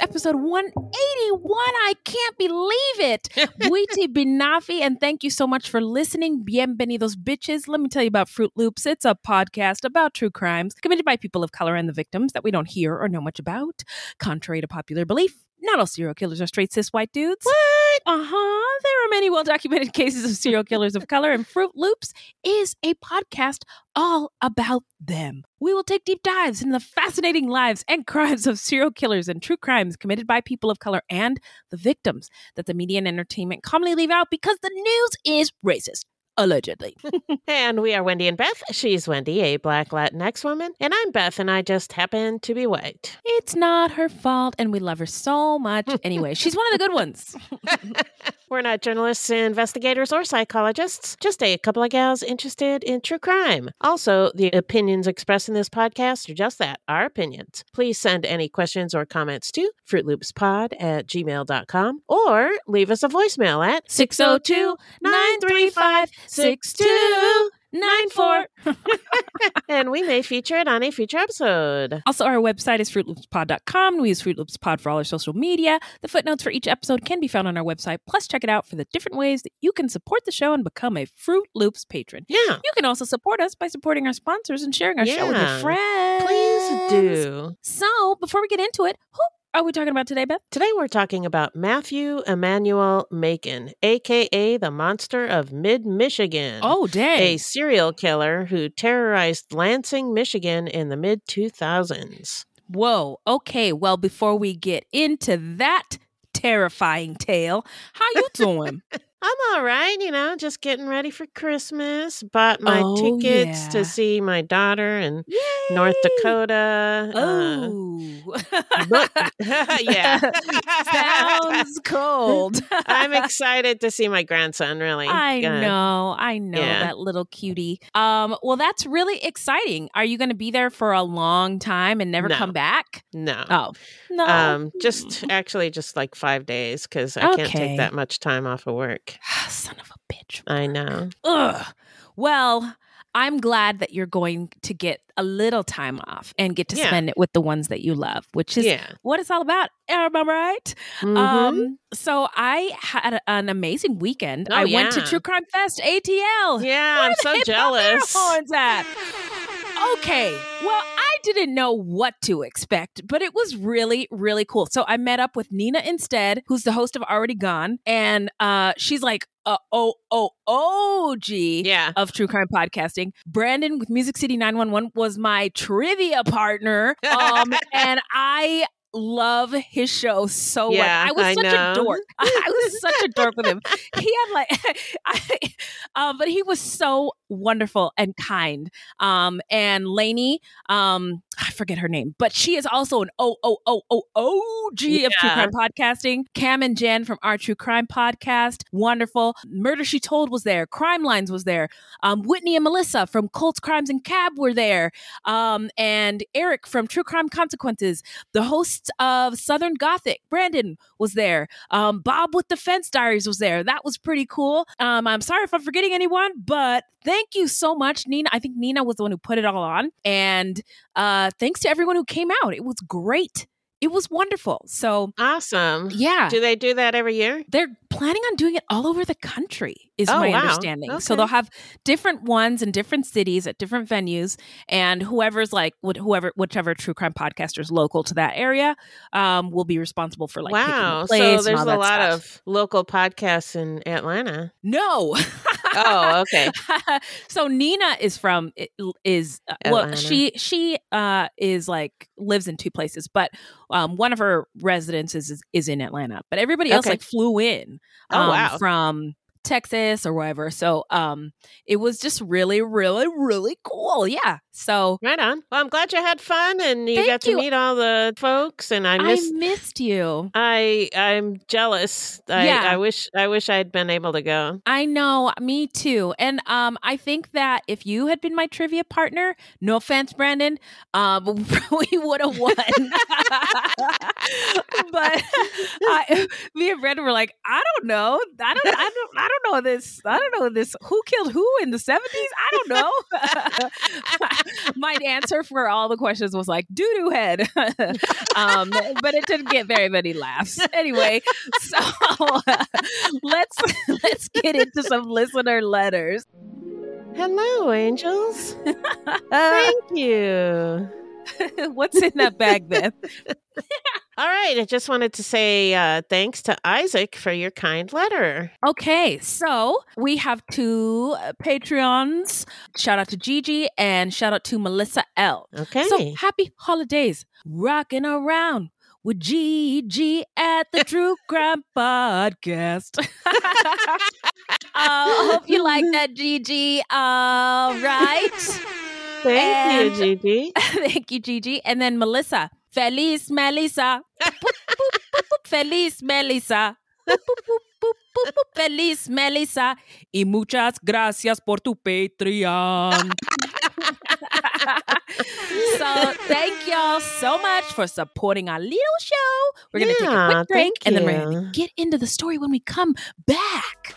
Episode 181. I can't believe it. Buiti Binafi, and thank you so much for listening. Bienvenidos, bitches. Let me tell you about Fruit Loops. It's a podcast about true crimes committed by people of color and the victims that we don't hear or know much about. Contrary to popular belief, not all serial killers are straight cis white dudes. What? Uh huh. There are many well documented cases of serial killers of color, and Fruit Loops is a podcast all about them. We will take deep dives into the fascinating lives and crimes of serial killers and true crimes committed by people of color and the victims that the media and entertainment commonly leave out because the news is racist. Allegedly. And we are Wendy and Beth. She's Wendy, a black Latinx woman, and I'm Beth, and I just happen to be white. it's not her fault, and we love her so much. Anyway, she's one of the good ones. We're not journalists, investigators, or psychologists, just a couple of gals interested in true crime. Also, the opinions expressed in this podcast are just that, our opinions. Please send any questions or comments to fruitloopspod at gmail.com or leave us a voicemail at 602 935 6294. and we may feature it on a future episode. Also, our website is fruitloopspod.com. We use Fruit Loops Pod for all our social media. The footnotes for each episode can be found on our website. Plus, check it out for the different ways that you can support the show and become a Fruit Loops patron. Yeah, You can also support us by supporting our sponsors and sharing our show with your friends. please do. So, before we get into it, who are we talking about today, Beth? Today we're talking about Matthew Emmanuel Macon, aka the Monster of Mid Michigan. Oh, dang. a serial killer who terrorized Lansing, Michigan in the mid 2000s. Whoa. Okay. Well, before we get into that terrifying tale, how you doing? I'm all right, you know, just getting ready for Christmas. Bought my Oh, tickets yeah. to see my daughter in Yay! North Dakota. uh, Oh. but- yeah. Sounds cold. I'm excited to see my grandson, really. I Uh, know, I know yeah. that little cutie. Um, well, that's really exciting. Are you going to be there for a long time and never No. come back? No. Oh, no. Um, just actually just like five days because I can't take that much time off of work. son of a bitch. I know. Ugh. Well, I'm glad that you're going to get a little time off and get to Yeah. spend it with the ones that you love, which is yeah. what it's all about. Am I right? Mhm. Um, so I had an amazing weekend. Oh, I went to. True Crime Fest ATL. yeah, Where I'm so hip hop air jealous. horns at? Okay, well, I didn't know what to expect, but it was really, really cool. So I met up with Nina Innsted, who's the host of Already Gone, and uh, she's like, uh, oh, oh, OG Yeah. of true crime podcasting. Brandon with Music City 911 was my trivia partner. Um, and I love his show so Yeah, much. I was I such know. a dork. I was such a dork with him. He had like, I, um, but he was so wonderful and kind. Um, and Lainey, um, I forget her name, but she is also an O O O O OG of true crime podcasting. Cam and Jen from our true crime podcast, wonderful. Murder She Told was there. Crime Lines was there. Um, Whitney and Melissa from Colts Crimes and Cab were there. Um, and Eric from True Crime Consequences. The of Southern Gothic, Brandon was there. Um, Bob with the Fence Diaries was there. That was pretty cool. Um, I'm sorry if I'm forgetting anyone, but thank you so much, Nina. I think Nina was the one who put it all on. And uh, thanks to everyone who came out. It was great it was wonderful. So awesome. Yeah. Do they do that every year? They're planning on doing it all over the country, is Oh, my wow. understanding. So they'll have different ones in different cities at different venues, and whoever's like, whoever, whichever true crime podcaster is local to that area, um, will be responsible for like wow. So there's a lot stuff. of local podcasts in Atlanta. no. Oh, okay. so Nina is from is uh, well she she uh is like lives in two places but um one of her residences is, is in Atlanta but everybody else Okay. like flew in Oh, um, wow. from Texas or wherever so um it was just really really really cool yeah so Right on. Well, I'm glad you had fun and you got to you. meet all the folks. And I I missed you I I'm jealous. I, Yeah. I wish I wish I'd been able to go. I know, me too. And um, I think that if you had been my trivia partner, no offense, Brandon, um, we would have won. but I, me and Brandon were like, I don't know, I don't, I don't, I don't know this. I don't know this. Who killed who in the seventies? I don't know. my answer for all the questions was like doo doo head, um, but it didn't get very many laughs. Anyway, so let's let's get into some listener letters. Hello, angels. Thank you. What's in that bag, Beth? All right. I just wanted to say uh, thanks to Isaac for your kind letter. Okay, so we have two uh, Patreons. Shout out to Gigi and shout out to Melissa L. Okay. So happy holidays, rocking around with Gigi at the True Crime Podcast. uh, hope you like that, Gigi. All right. Thank and- you, Gigi. Thank you, Gigi. And then Melissa. Feliz Melissa. Boop, boop, boop. Feliz Melissa. Feliz Melissa. Y muchas gracias por tu Patreon. so thank y'all so much for supporting our little show. We're gonna take a quick break and then we're gonna get into the story when we come back.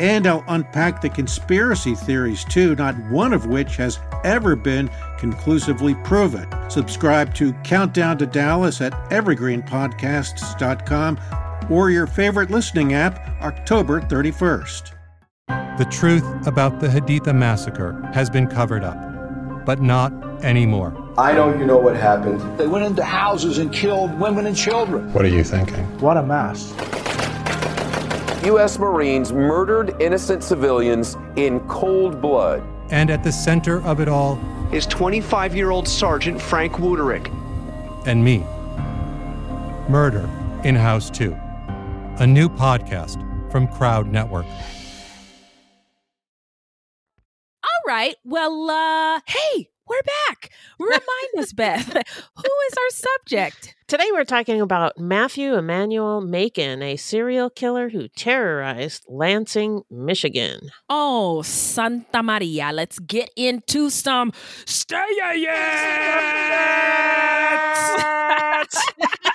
and I'll unpack the conspiracy theories too, not one of which has ever been conclusively proven. Subscribe to Countdown to Dallas at evergreenpodcasts.com or your favorite listening app October 31st. The truth about the Haditha massacre has been covered up, but not anymore. I know you know what happened. They went into houses and killed women and children. What are you thinking? What a mess. U.S. Marines murdered innocent civilians in cold blood. And at the center of it all, is 25 year old Sergeant Frank Wuterich. and me. Murder in House 2, a new podcast from Crowd Network. All right. Well, uh, hey, we're back. Remind us, Beth, who is our subject? Today we're talking about Matthew Emmanuel Macon, a serial killer who terrorized Lansing, Michigan. Oh, Santa Maria. Let's get into some stay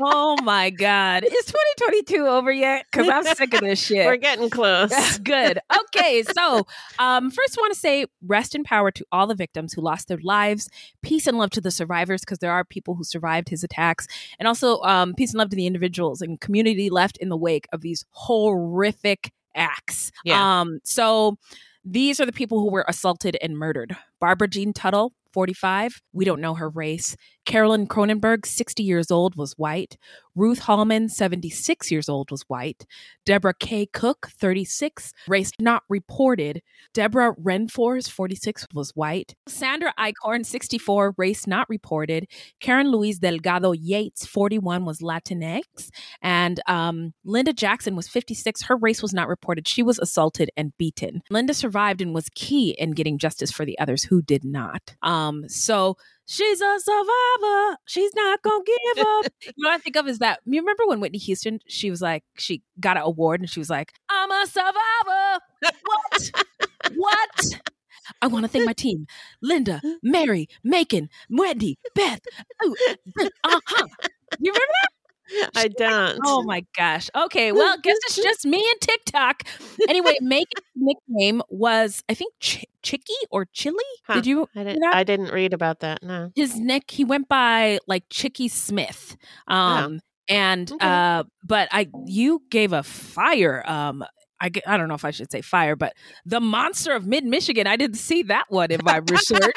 oh my God. Is 2022 over yet? Because I'm sick of this shit. We're getting close. Good. Okay, so um, first, I want to say rest in power to all the victims who lost their lives. Peace and love to the survivors, because there are people who survived his attacks, and also um, peace and love to the individuals and community left in the wake of these horrific acts. Yeah. Um, so these are the people who were assaulted and murdered Barbara Jean Tuttle, 45. We don't know her race. Carolyn Cronenberg, 60 years old, was white. Ruth Hallman, 76 years old, was white. Deborah K. Cook, 36, race not reported. Deborah Renfors, 46, was white. Sandra Eichhorn, 64, race not reported. Karen Louise Delgado Yates, 41, was Latinx. And um, Linda Jackson was 56. Her race was not reported. She was assaulted and beaten. Linda survived and was key in getting justice for the others who did not. Um, so She's a survivor. She's not gonna give up. you know what I think of is that you remember when Whitney Houston, she was like, she got an award and she was like, I'm a survivor. What? what? I want to thank my team. Linda, Mary, Macon, Wendy, Beth. uh-huh. You remember that? I don't. Oh my gosh. Okay. Well, guess it's just me and TikTok. Anyway, Macon's nickname was, I think, Ch- Chicky or Chili. Huh. Did you? I didn't, I didn't read about that. No. His nick, he went by like Chicky Smith. Um, and Okay. uh but i you gave a fire um I, I don't know if I should say fire, but the monster of mid Michigan. I didn't see that one in my research.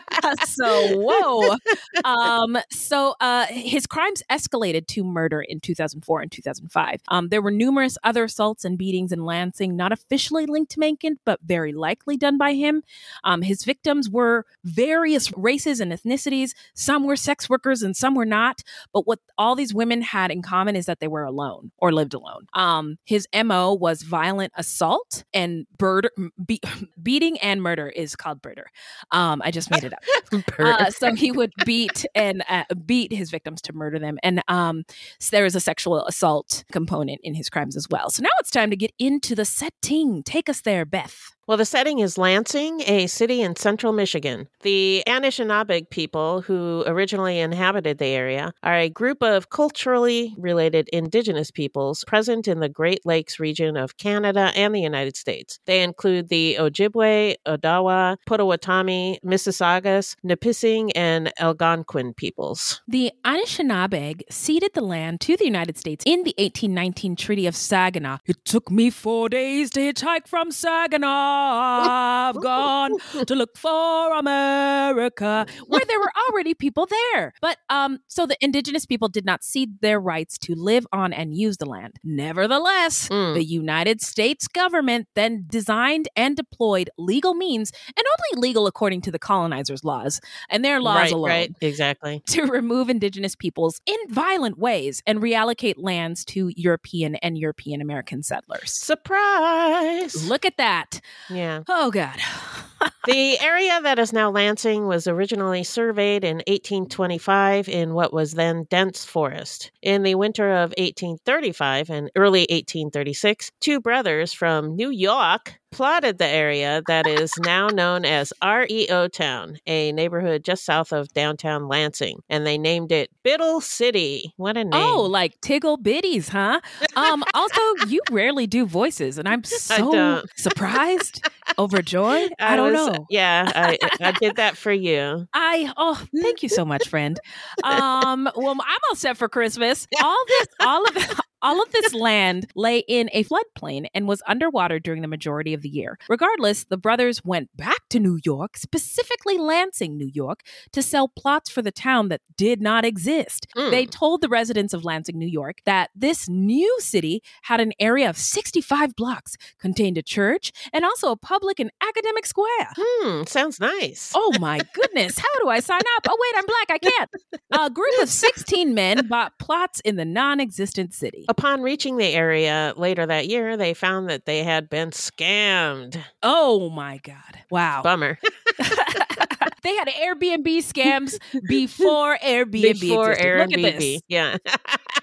so whoa. Um, so uh, his crimes escalated to murder in 2004 and 2005. Um, there were numerous other assaults and beatings in Lansing, not officially linked to Macon, but very likely done by him. Um, his victims were various races and ethnicities. Some were sex workers and some were not. But what all these women had in common is that they were alone or lived alone. Um, his MO was violent assault and bird be- beating and murder is called murder. Um, I just made it up. Uh, so he would beat and uh, beat his victims to murder them, and um, so there is a sexual assault component in his crimes as well. So now it's time to get into the setting. Take us there, Beth. Well, the setting is Lansing, a city in central Michigan. The Anishinaabeg people, who originally inhabited the area, are a group of culturally related indigenous peoples present in the Great Lakes region of Canada and the United States. They include the Ojibwe, Odawa, Potawatomi, Mississaugas, Nipissing, and Algonquin peoples. The Anishinaabe ceded the land to the United States in the 1819 Treaty of Saginaw. It took me four days to hitchhike from Saginaw. I've gone to look for America, where there were already people there. But um, so the indigenous people did not cede their rights to live on and use the land. Nevertheless, Mm. the United States government then designed and deployed legal means, and only legal according to the colonizers' laws and their laws right, alone right, exactly. to remove indigenous peoples in violent ways and reallocate lands to European and European American settlers. Surprise! Look at that. Yeah. Oh, God. the area that is now Lansing was originally surveyed in 1825 in what was then dense forest. In the winter of 1835 and early 1836, two brothers from New York plotted the area that is now known as REO Town, a neighborhood just south of downtown Lansing, and they named it Biddle City. What a name. Oh, like Tiggle Bitties, huh? Um, also, you rarely do voices, and I'm so surprised, overjoyed. I, don't was- know. Yeah, I, I did that for you. I oh, thank you so much, friend. Um, well, I'm all set for Christmas. All this, all of all of this land lay in a floodplain and was underwater during the majority of the year. Regardless, the brothers went back to New York, specifically Lansing, New York, to sell plots for the town that did not exist. Mm. They told the residents of Lansing, New York, that this new city had an area of 65 blocks, contained a church, and also a public and academic square. Hmm, sounds nice. Oh my goodness. How do I sign up? Oh, wait, I'm black. I can't. A group of 16 men bought plots in the non existent city. Upon reaching the area later that year, they found that they had been scammed. Oh my God. Wow. Bummer. they had Airbnb scams before Airbnb. Before existed. Look at Airbnb. this. Yeah.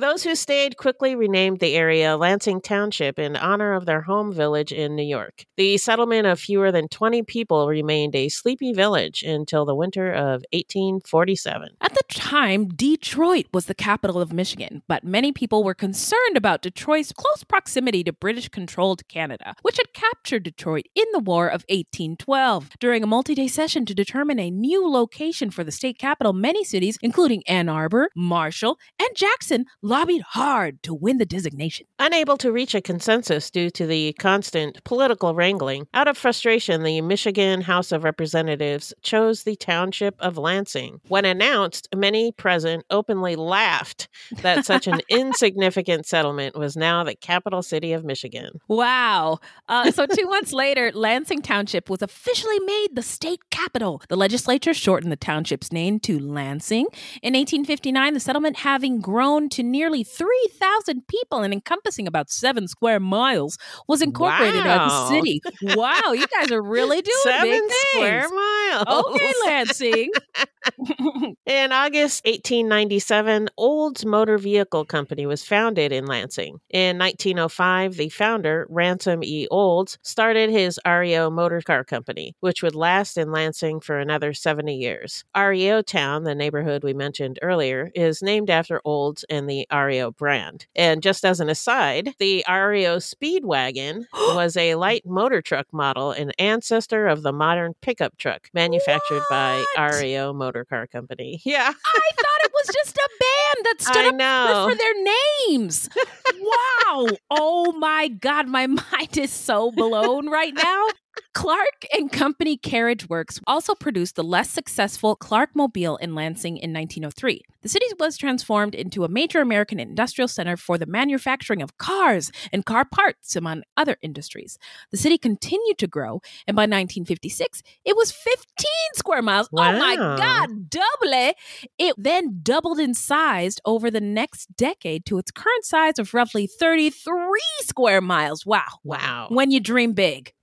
Those who stayed quickly renamed the area Lansing Township in honor of their home village in New York. The settlement of fewer than 20 people remained a sleepy village until the winter of 1847. At the time, Detroit was the capital of Michigan, but many people were concerned about Detroit's close proximity to British controlled Canada, which had captured Detroit in the War of 1812. During a multi day session to determine a new location for the state capital, many cities, including Ann Arbor, Marshall, and Jackson, lobbied hard to win the designation. Unable to reach a consensus due to the constant political wrangling, out of frustration, the Michigan House of Representatives chose the township of Lansing. When announced, many present openly laughed that such an insignificant settlement was now the capital city of Michigan. Wow. Uh, so, two months later, Lansing Township was officially made the state capital. The legislature shortened the township's name to Lansing. In 1859, the settlement having grown to nearly 3,000 people and encompassing about seven square miles was incorporated Wow. as a city. Wow, you guys are really doing Seven big things. square miles. Okay, Lansing. In August 1897, Olds Motor Vehicle Company was founded in Lansing. In 1905, the founder, Ransom E. Olds, started his REO Motor Car Company, which would last in Lansing for another 70 years. REO Town, the neighborhood we mentioned earlier, is named after Olds and the REO brand. And just as an aside, the REO Speedwagon was a light motor truck model, an ancestor of the modern pickup truck manufactured by What? REO Motor Car Company. Yeah. I thought it was just a band that stood I up know. for their names. wow. Oh my God. My mind is so blown right now. Clark and Company Carriage Works also produced the less successful Clark Mobile in Lansing in 1903. The city was transformed into a major American industrial center for the manufacturing of cars and car parts, among other industries. The city continued to grow, and by 1956, it was 15 square miles. Oh my God, double! It then doubled in size over the next decade to its current size of roughly 33 square miles. Wow. Wow. When you dream big.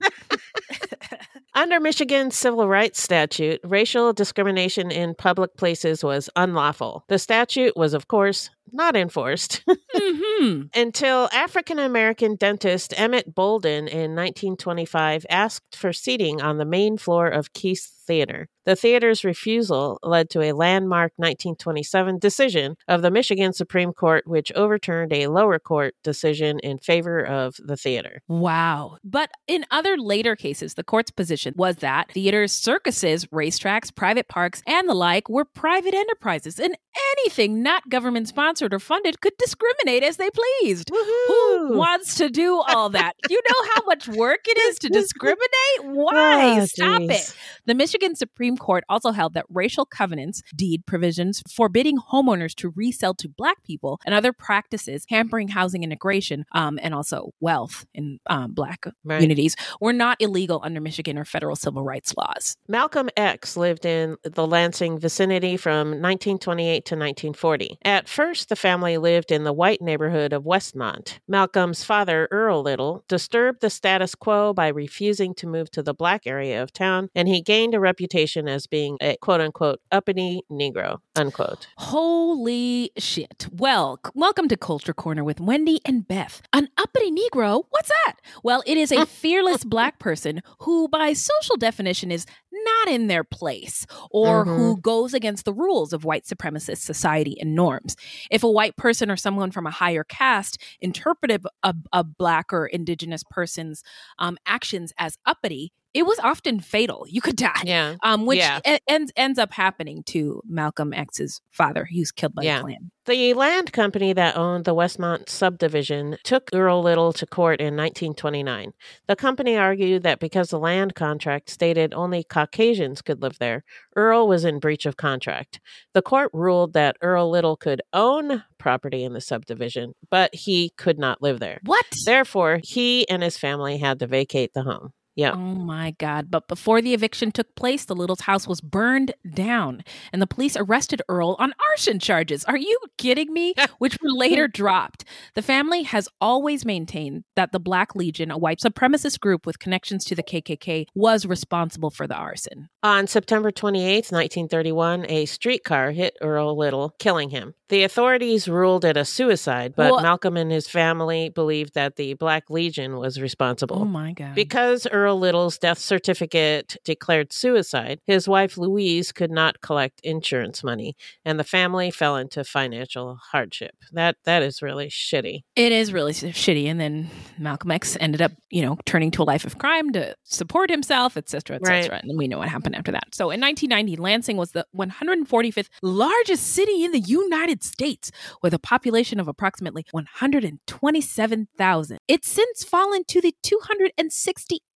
Under Michigan's civil rights statute, racial discrimination in public places was unlawful. The statute was, of course, not enforced hmm until African American dentist Emmett Bolden in 1925 asked for seating on the main floor of Keith's Theater. The theater's refusal led to a landmark 1927 decision of the Michigan Supreme Court, which overturned a lower court decision in favor of the theater. Wow. But in other later cases, the court's position was that theaters, circuses, racetracks, private parks, and the like were private enterprises, and anything not government sponsored or funded could discriminate as they pleased. Who wants to do all that? You know how much work it is to discriminate? Why? Oh, Stop it. The Michigan Supreme Court also held that racial covenants, deed provisions forbidding homeowners to resell to black people, and other practices hampering housing integration um, and also wealth in um, black Right. communities were not illegal under Michigan or federal civil rights laws. Malcolm X lived in the Lansing vicinity from 1928 to 1940. At first, the family lived in the white neighborhood of Westmont. Malcolm's father, Earl Little, disturbed the status quo by refusing to move to the black area of town, and he gained a reputation as being a quote unquote uppity Negro, unquote. Holy shit. Well, welcome to Culture Corner with Wendy and Beth. An uppity Negro? What's that? Well, it is a fearless black person who, by social definition, is not in their place or who goes against the rules of white supremacist society and norms. If a white person or someone from a higher caste interpreted a, a black or indigenous person's um, actions as uppity, it was often fatal. You could die Yeah. um, which Yeah. e- ends ends up happening to Malcolm X's father. He was killed by Yeah. the Klan. The land company that owned the Westmont subdivision took Earl Little to court in 1929. The company argued that because the land contract stated only Caucasians could live there, Earl was in breach of contract. The court ruled that Earl Little could own property in the subdivision, but he could not live there. What? Therefore, he and his family had to vacate the home. Yeah. Oh my God. But before the eviction took place, the Little's house was burned down, and the police arrested Earl on arson charges. Are you kidding me? Which were later dropped. The family has always maintained that the Black Legion, a white supremacist group with connections to the KKK, was responsible for the arson. On September 28, 1931, a streetcar hit Earl Little, killing him. The authorities ruled it a suicide, but Well- Malcolm and his family believed that the Black Legion was responsible. Oh my God. Because Earl Earl Little's death certificate declared suicide, his wife Louise could not collect insurance money, and the family fell into financial hardship. That that is really shitty. It is really shitty. And then Malcolm X ended up, you know, turning to a life of crime to support himself, et cetera, et Right. cetera. And we know what happened after that. So in 1990, Lansing was the 145th largest city in the United States with a population of approximately 127,000. It's since fallen to the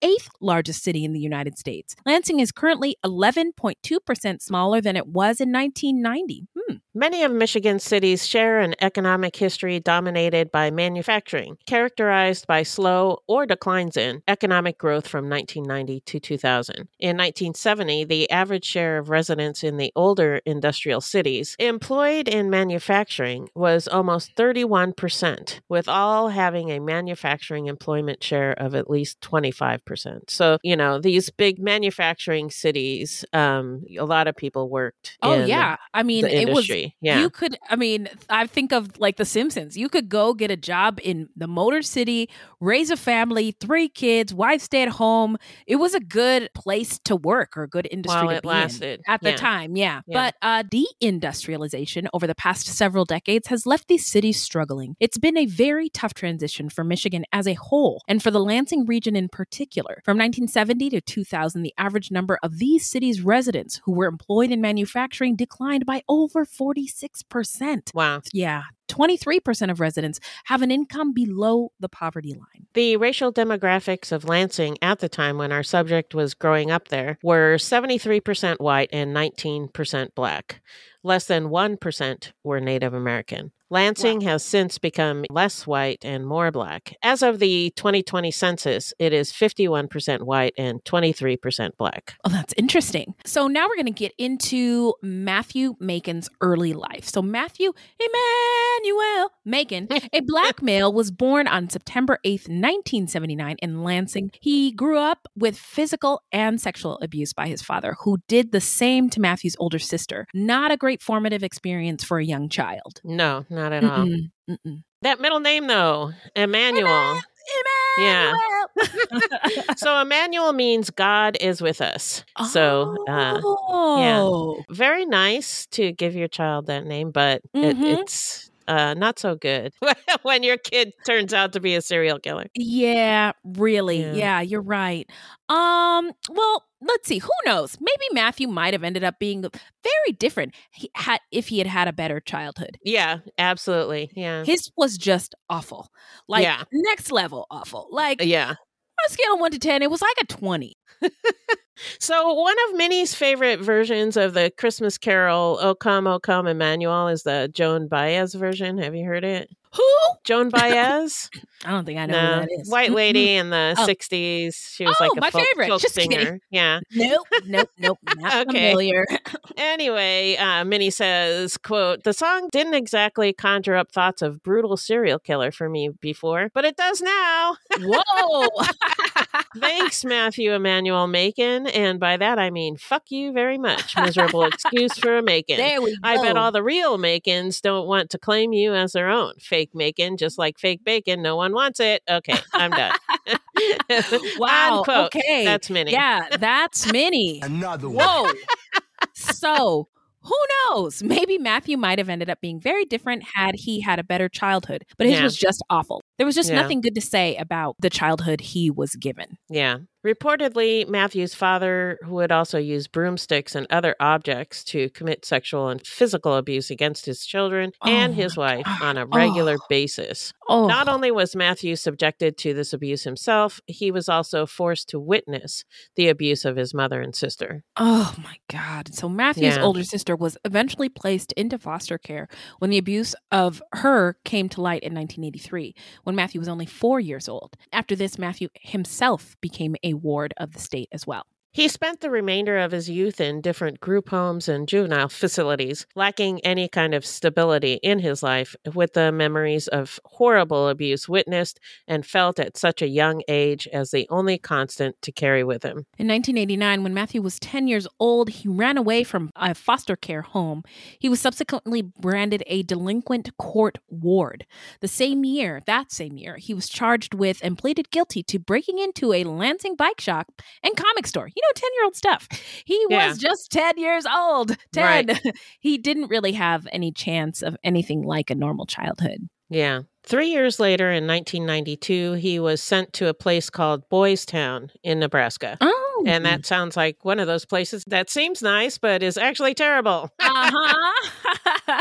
268th largest city in the United States. Lansing is currently 11.2% smaller than it was in 1990. Hmm. Many of Michigan's cities share an economic history dominated by manufacturing, characterized by slow or declines in economic growth from 1990 to 2000. In 1970, the average share of residents in the older industrial cities employed in manufacturing was almost 31%, with all having a manufacturing employment share of at least 25%. So, you know, these big manufacturing cities, um, a lot of people worked Oh yeah, I mean it was. Industry. yeah. You could, I mean, I think of like The Simpsons. You could go get a job in the Motor City, raise a family, three kids, wife stay at home. It was a good place to work or a good industry While to be lasted, in at the time. Yeah, Yeah. but uh, deindustrialization over the past several decades has left these cities struggling. It's been a very tough transition for Michigan as a whole, and for the Lansing region in particular. From 1970 to 2000, the average number of these cities' residents who were employed in manufacturing declined by over 46%. Wow. Yeah, 23% of residents have an income below the poverty line. The racial demographics of Lansing at the time when our subject was growing up there were 73% white and 19% black. Less than 1% were Native American. Lansing has since become less white and more black. As of the 2020 census, it is 51% white and 23% black. Oh, that's interesting. So now we're going to get into Matthew Macon's early life. So Matthew Emmanuel Macon, a black male, was born on September 8th, 1979 in Lansing. He grew up with physical and sexual abuse by his father, who did the same to Matthew's older sister. Not a great formative experience for a young child. No, not at all. Mm-mm, mm-mm. That middle name, though, Emmanuel. Emmanuel. Yeah. So Emmanuel means God is with us. So, uh, oh. very nice to give your child that name, but it, Mhm. it's uh, not so good when your kid turns out to be a serial killer. Yeah, really. Yeah. Yeah. you're right. Um, well, let's see. Who knows? Maybe Matthew might have ended up being very different he had if he had had a better childhood. Yeah, absolutely. Yeah. His was just awful. Like Yeah. next level awful. Like uh, Yeah. on a scale of 1 to 10, it was like a 20. So one of Minnie's favorite versions of the Christmas Carol "O Come, O Come, Emmanuel" is the Joan Baez version. Have you heard it? Who? Joan Baez, I don't think I know no, who that is. white lady in the Oh. '60s. She was Oh, like a my folk, favorite. folk Just kidding. singer. Yeah. Nope, nope, nope. Not Okay. familiar. Anyway, uh, Minnie says, "quote The song didn't exactly conjure up thoughts of brutal serial killer for me before, but it does now." Whoa. Thanks, Matthew Emmanuel Macon, and by that I mean fuck you very much. Miserable excuse for a Macon. there we go. I bet all the real Macons don't want to claim you as their own. Fake Macon, just like fake bacon, no one wants it. Okay, I'm done. Wow. Unquote. Okay. That's Minnie. Yeah, that's Minnie. Another one. Whoa. so, who knows? Maybe Matthew might have ended up being very different had he had a better childhood, but his Yeah. was just awful. There was just Yeah. nothing good to say about the childhood he was given. Yeah. Reportedly, Matthew's father who would also use broomsticks and other objects to commit sexual and physical abuse against his children and Oh his wife God. on a oh. regular Oh. basis. Oh, Not only was Matthew subjected to this abuse himself, he was also forced to witness the abuse of his mother and sister. oh my God. So, Matthew's Yeah. older sister was eventually placed into foster care when the abuse of her came to light in 1983, when Matthew was only four years old. After this, Matthew himself became a ward of the state as well. He spent the remainder of his youth in different group homes and juvenile facilities, lacking any kind of stability in his life, with the memories of horrible abuse witnessed and felt at such a young age as the only constant to carry with him. In 1989, when Matthew was 10 years old, he ran away from a foster care home. He was subsequently branded a delinquent court ward. The same year, that same year, he was charged with and pleaded guilty to breaking into a Lansing bike shop and comic store. You know, 10 year old stuff. He Yeah. was just 10 years old. 10. Right. he didn't really have any chance of anything like a normal childhood. Yeah. Three years later, in 1992, he was sent to a place called Boys Town in Nebraska. Oh. And that sounds like one of those places that seems nice, but is actually terrible. uh-huh.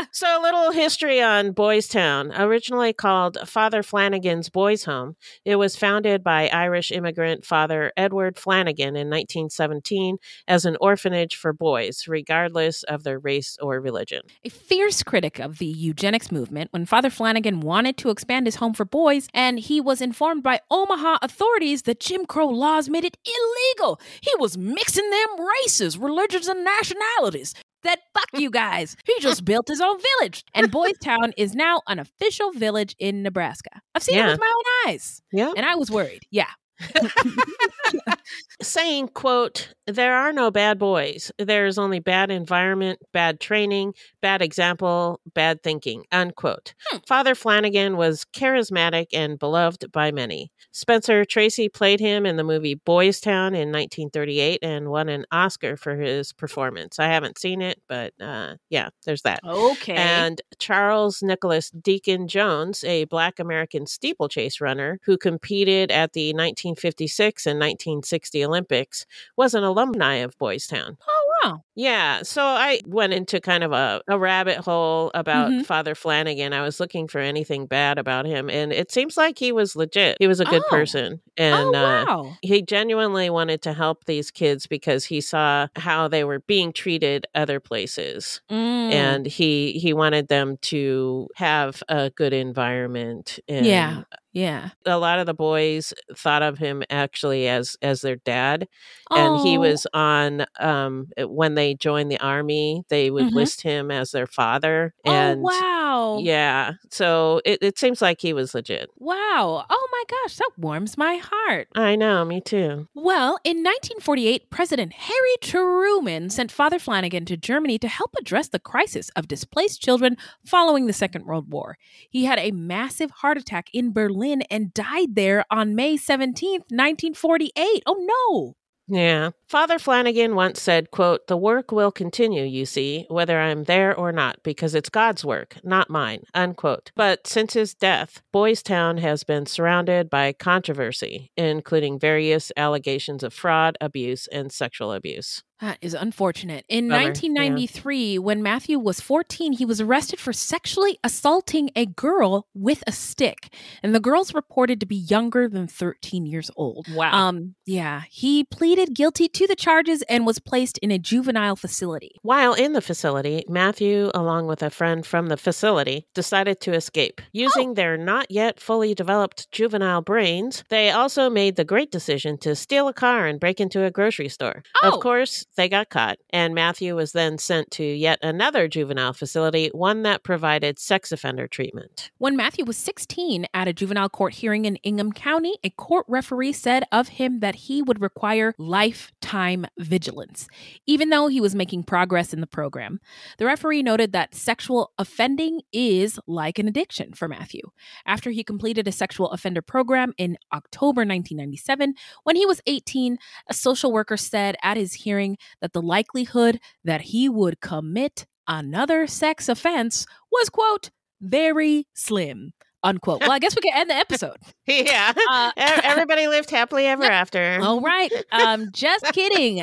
So, a little history on Boys Town. Originally called Father Flanagan's Boys Home, it was founded by Irish immigrant Father Edward Flanagan in 1917 as an orphanage for boys, regardless of their race or religion. a fierce critic of the eugenics movement when Father Flanagan wanted to expand his home for boys, and he was informed by Omaha authorities that Jim Crow laws made it illegal. He was mixing them races, religions, and nationalities. That fuck you guys. He just built his own village. And Boys Town is now an official village in Nebraska. I've seen it with my own eyes. Yeah. And I was worried. Yeah. saying quote there are no bad boys. There's only bad environment bad training bad example bad thinking unquote. Father flanagan was charismatic and beloved by many. Spencer tracy played him in the movie boys town in 1938 and won an oscar for his performance. I haven't seen it but uh, yeah there's that. Okay. and Charles Nicholas Deacon Jones, a black American steeplechase runner who competed at the 1956 and 1960 Olympics, was an alumni of Boys Town. oh, wow. Yeah, so I went into kind of a, a rabbit hole about Mhm. Father Flanagan. I was looking for anything bad about him, and it seems like he was legit. He was a good Oh. person. And oh, uh, wow. he genuinely wanted to help these kids because he saw how they were being treated other places Mm. and he he wanted them to have a good environment and Yeah. Yeah. a lot of the boys thought of him actually as as their dad and he Oh. was on um when they joined the army they would Mhm. list him as their father and oh, wow. yeah so it, it seems like he was legit Wow. Oh my gosh, that warms my heart. i know me too Well, in 1948, President Harry Truman sent Father Flanagan to Germany to help address the crisis of displaced children following the Second World War. He had a massive heart attack in Berlin and died there on May 17th, 1948. Oh no. Yeah. Father Flanagan once said, quote, the work will continue, you see, whether I'm there or not, because it's God's work, not mine, unquote. But since his death, Boys Town has been surrounded by controversy, including various allegations of fraud, abuse, and sexual abuse. That is unfortunate. In Bummer, yeah. 1993, when Matthew was 14, he was arrested for sexually assaulting a girl with a stick. And the girl's reported to be younger than 13 years old. Wow. Um, yeah, he pleaded guilty to the charges and was placed in a juvenile facility. While in the facility, Matthew, along with a friend from the facility, decided to escape. Using oh. their not yet fully developed juvenile brains, they also made the great decision to steal a car and break into a grocery store. Oh. Of course, they got caught, and Matthew was then sent to yet another juvenile facility, one that provided sex offender treatment. When Matthew was 16 at a juvenile court hearing in Ingham County, a court referee said of him that he would require lifetime vigilance, even though he was making progress in the program. The referee noted that sexual offending is like an addiction for Matthew. After he completed a sexual offender program in October 1997, when he was 18, a social worker said at his hearing that the likelihood that he would commit another sex offense was, quote, very slim. Unquote. Well, I guess we can end the episode. yeah. Uh, Everybody lived happily ever after. All right. Um, just kidding.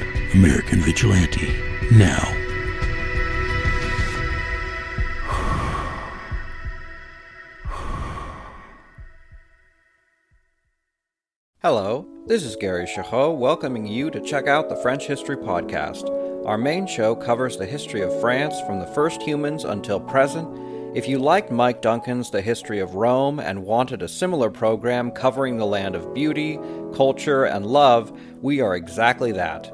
American Vigilante now. Hello, this is Gary Girod welcoming you to check out the French History Podcast. Our main show covers the history of France from the first humans until present. If you liked Mike Duncan's The History of Rome and wanted a similar program covering the land of beauty, culture, and love, we are exactly that.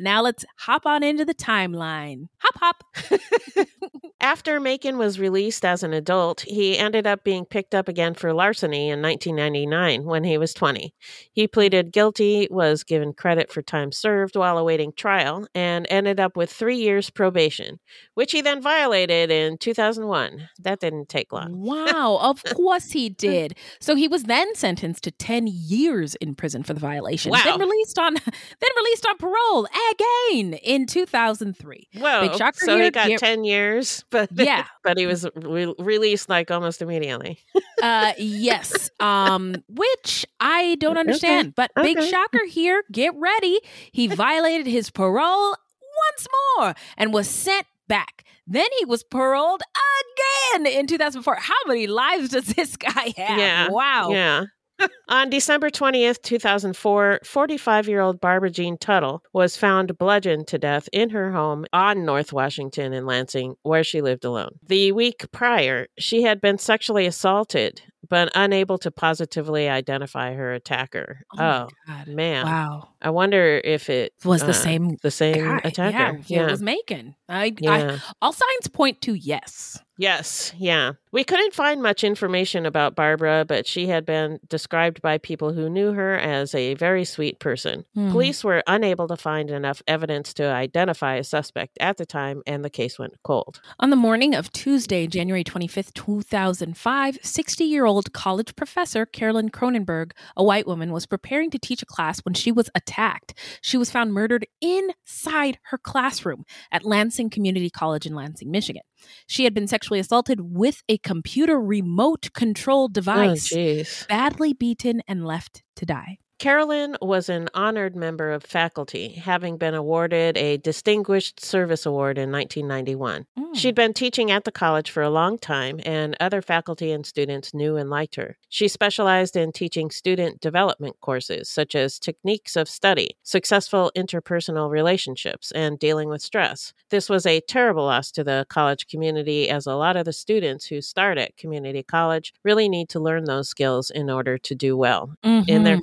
Now let's hop on into the timeline. Hop, hop. After Macon was released as an adult, he ended up being picked up again for larceny in 1999 when he was 20. He pleaded guilty, was given credit for time served while awaiting trial, and ended up with three years probation, which he then violated in 2001. That didn't take long. Wow, of course he did. So he was then sentenced to 10 years in prison for the violation. Wow. Then released on then released on parole again in 2003. Whoa! Big shocker so here. he got Get- ten years, but Yeah. but he was re- released like almost immediately. uh yes um which i don't understand but big shocker here get ready he violated his parole once more and was sent back then he was paroled again in 2004 how many lives does this guy have Yeah. wow Yeah. On December 20th, 2004, 45 year old Barbara Jean Tuttle was found bludgeoned to death in her home on North Washington in Lansing, where she lived alone. The week prior, she had been sexually assaulted, but unable to positively identify her attacker. Oh Oh, man. wow I wonder if it was the uh, same the same guy. attacker. yeah, it was Macon. I, Yeah. I all signs point to yes Yes, yeah. We couldn't find much information about Barbara, but she had been described by people who knew her as a very sweet person. Hmm. Police were unable to find enough evidence to identify a suspect at the time, and the case went cold. On the morning of Tuesday, January 25th, 2005, 60 year old college professor Carolyn Kronenberg, a white woman, was preparing to teach a class when she was attacked. She was found murdered inside her classroom at Lansing Community College in Lansing, Michigan. She had been sexually assaulted with a computer remote control oh, device, Oh, badly beaten, and left to die. Carolyn was an honored member of faculty, having been awarded a Distinguished Service Award in 1991. Mm. She'd been teaching at the college for a long time, and other faculty and students knew and liked her. She specialized in teaching student development courses such as techniques of study, successful interpersonal relationships, and dealing with stress. This was a terrible loss to the college community, as a lot of the students who start at community college really need to learn those skills in order to do well in their Mhm.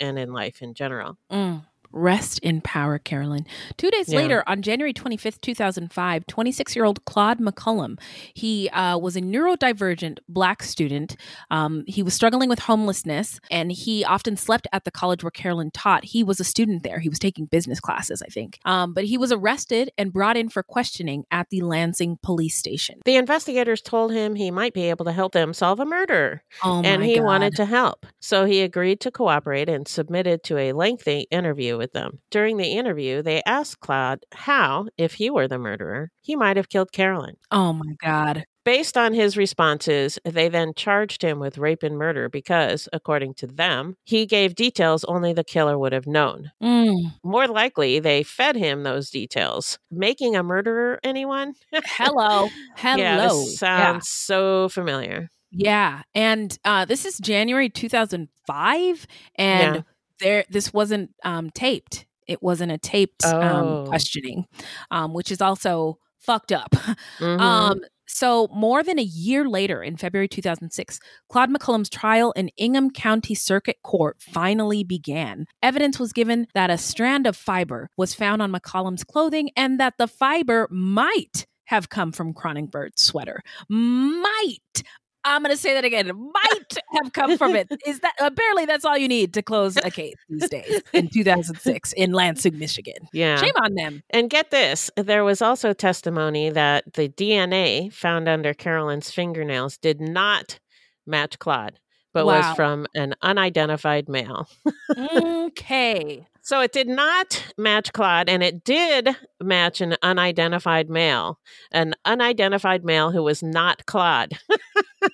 And in life in general. Mm. Rest in power, Carolyn. Two days Yeah. later, on January 25th, 2005, 26 year old Claude McCollum, he uh, was a neurodivergent black student. Um, he was struggling with homelessness and he often slept at the college where Carolyn taught. He was a student there. He was taking business classes, I think. Um, but he was arrested and brought in for questioning at the Lansing police station. The investigators told him he might be able to help them solve a murder. Oh, and he God. wanted to help. So he agreed to cooperate and submitted to a lengthy interview with them. During the interview, they asked Claude how, if he were the murderer, he might have killed Carolyn. Oh, my God. Based on his responses, they then charged him with rape and murder because, according to them, he gave details only the killer would have known. Mm. More likely, they fed him those details. Making a murderer anyone? Hello. Hello. Yeah, Yeah. sounds so familiar. Yeah, and uh, this is January 2005, and Yeah. There this wasn't um, taped. It wasn't a taped Oh. um, questioning, um, which is also fucked up. Mhm. Um, So, more than a year later, in February 2006, Claude McCollum's trial in Ingham County Circuit Court finally began. Evidence was given that a strand of fiber was found on McCollum's clothing and that the fiber might have come from Kronenberg's sweater. Might. I'm going to say that again. Might have come from it. Is that apparently that's all you need to close a case these days in 2006 in Lansing, Michigan. Yeah. Shame on them. And get this there was also testimony that the DNA found under Carolyn's fingernails did not match Claude, but Wow. was from an unidentified male. okay. So it did not match Claude, and it did match an unidentified male, an unidentified male who was not Claude.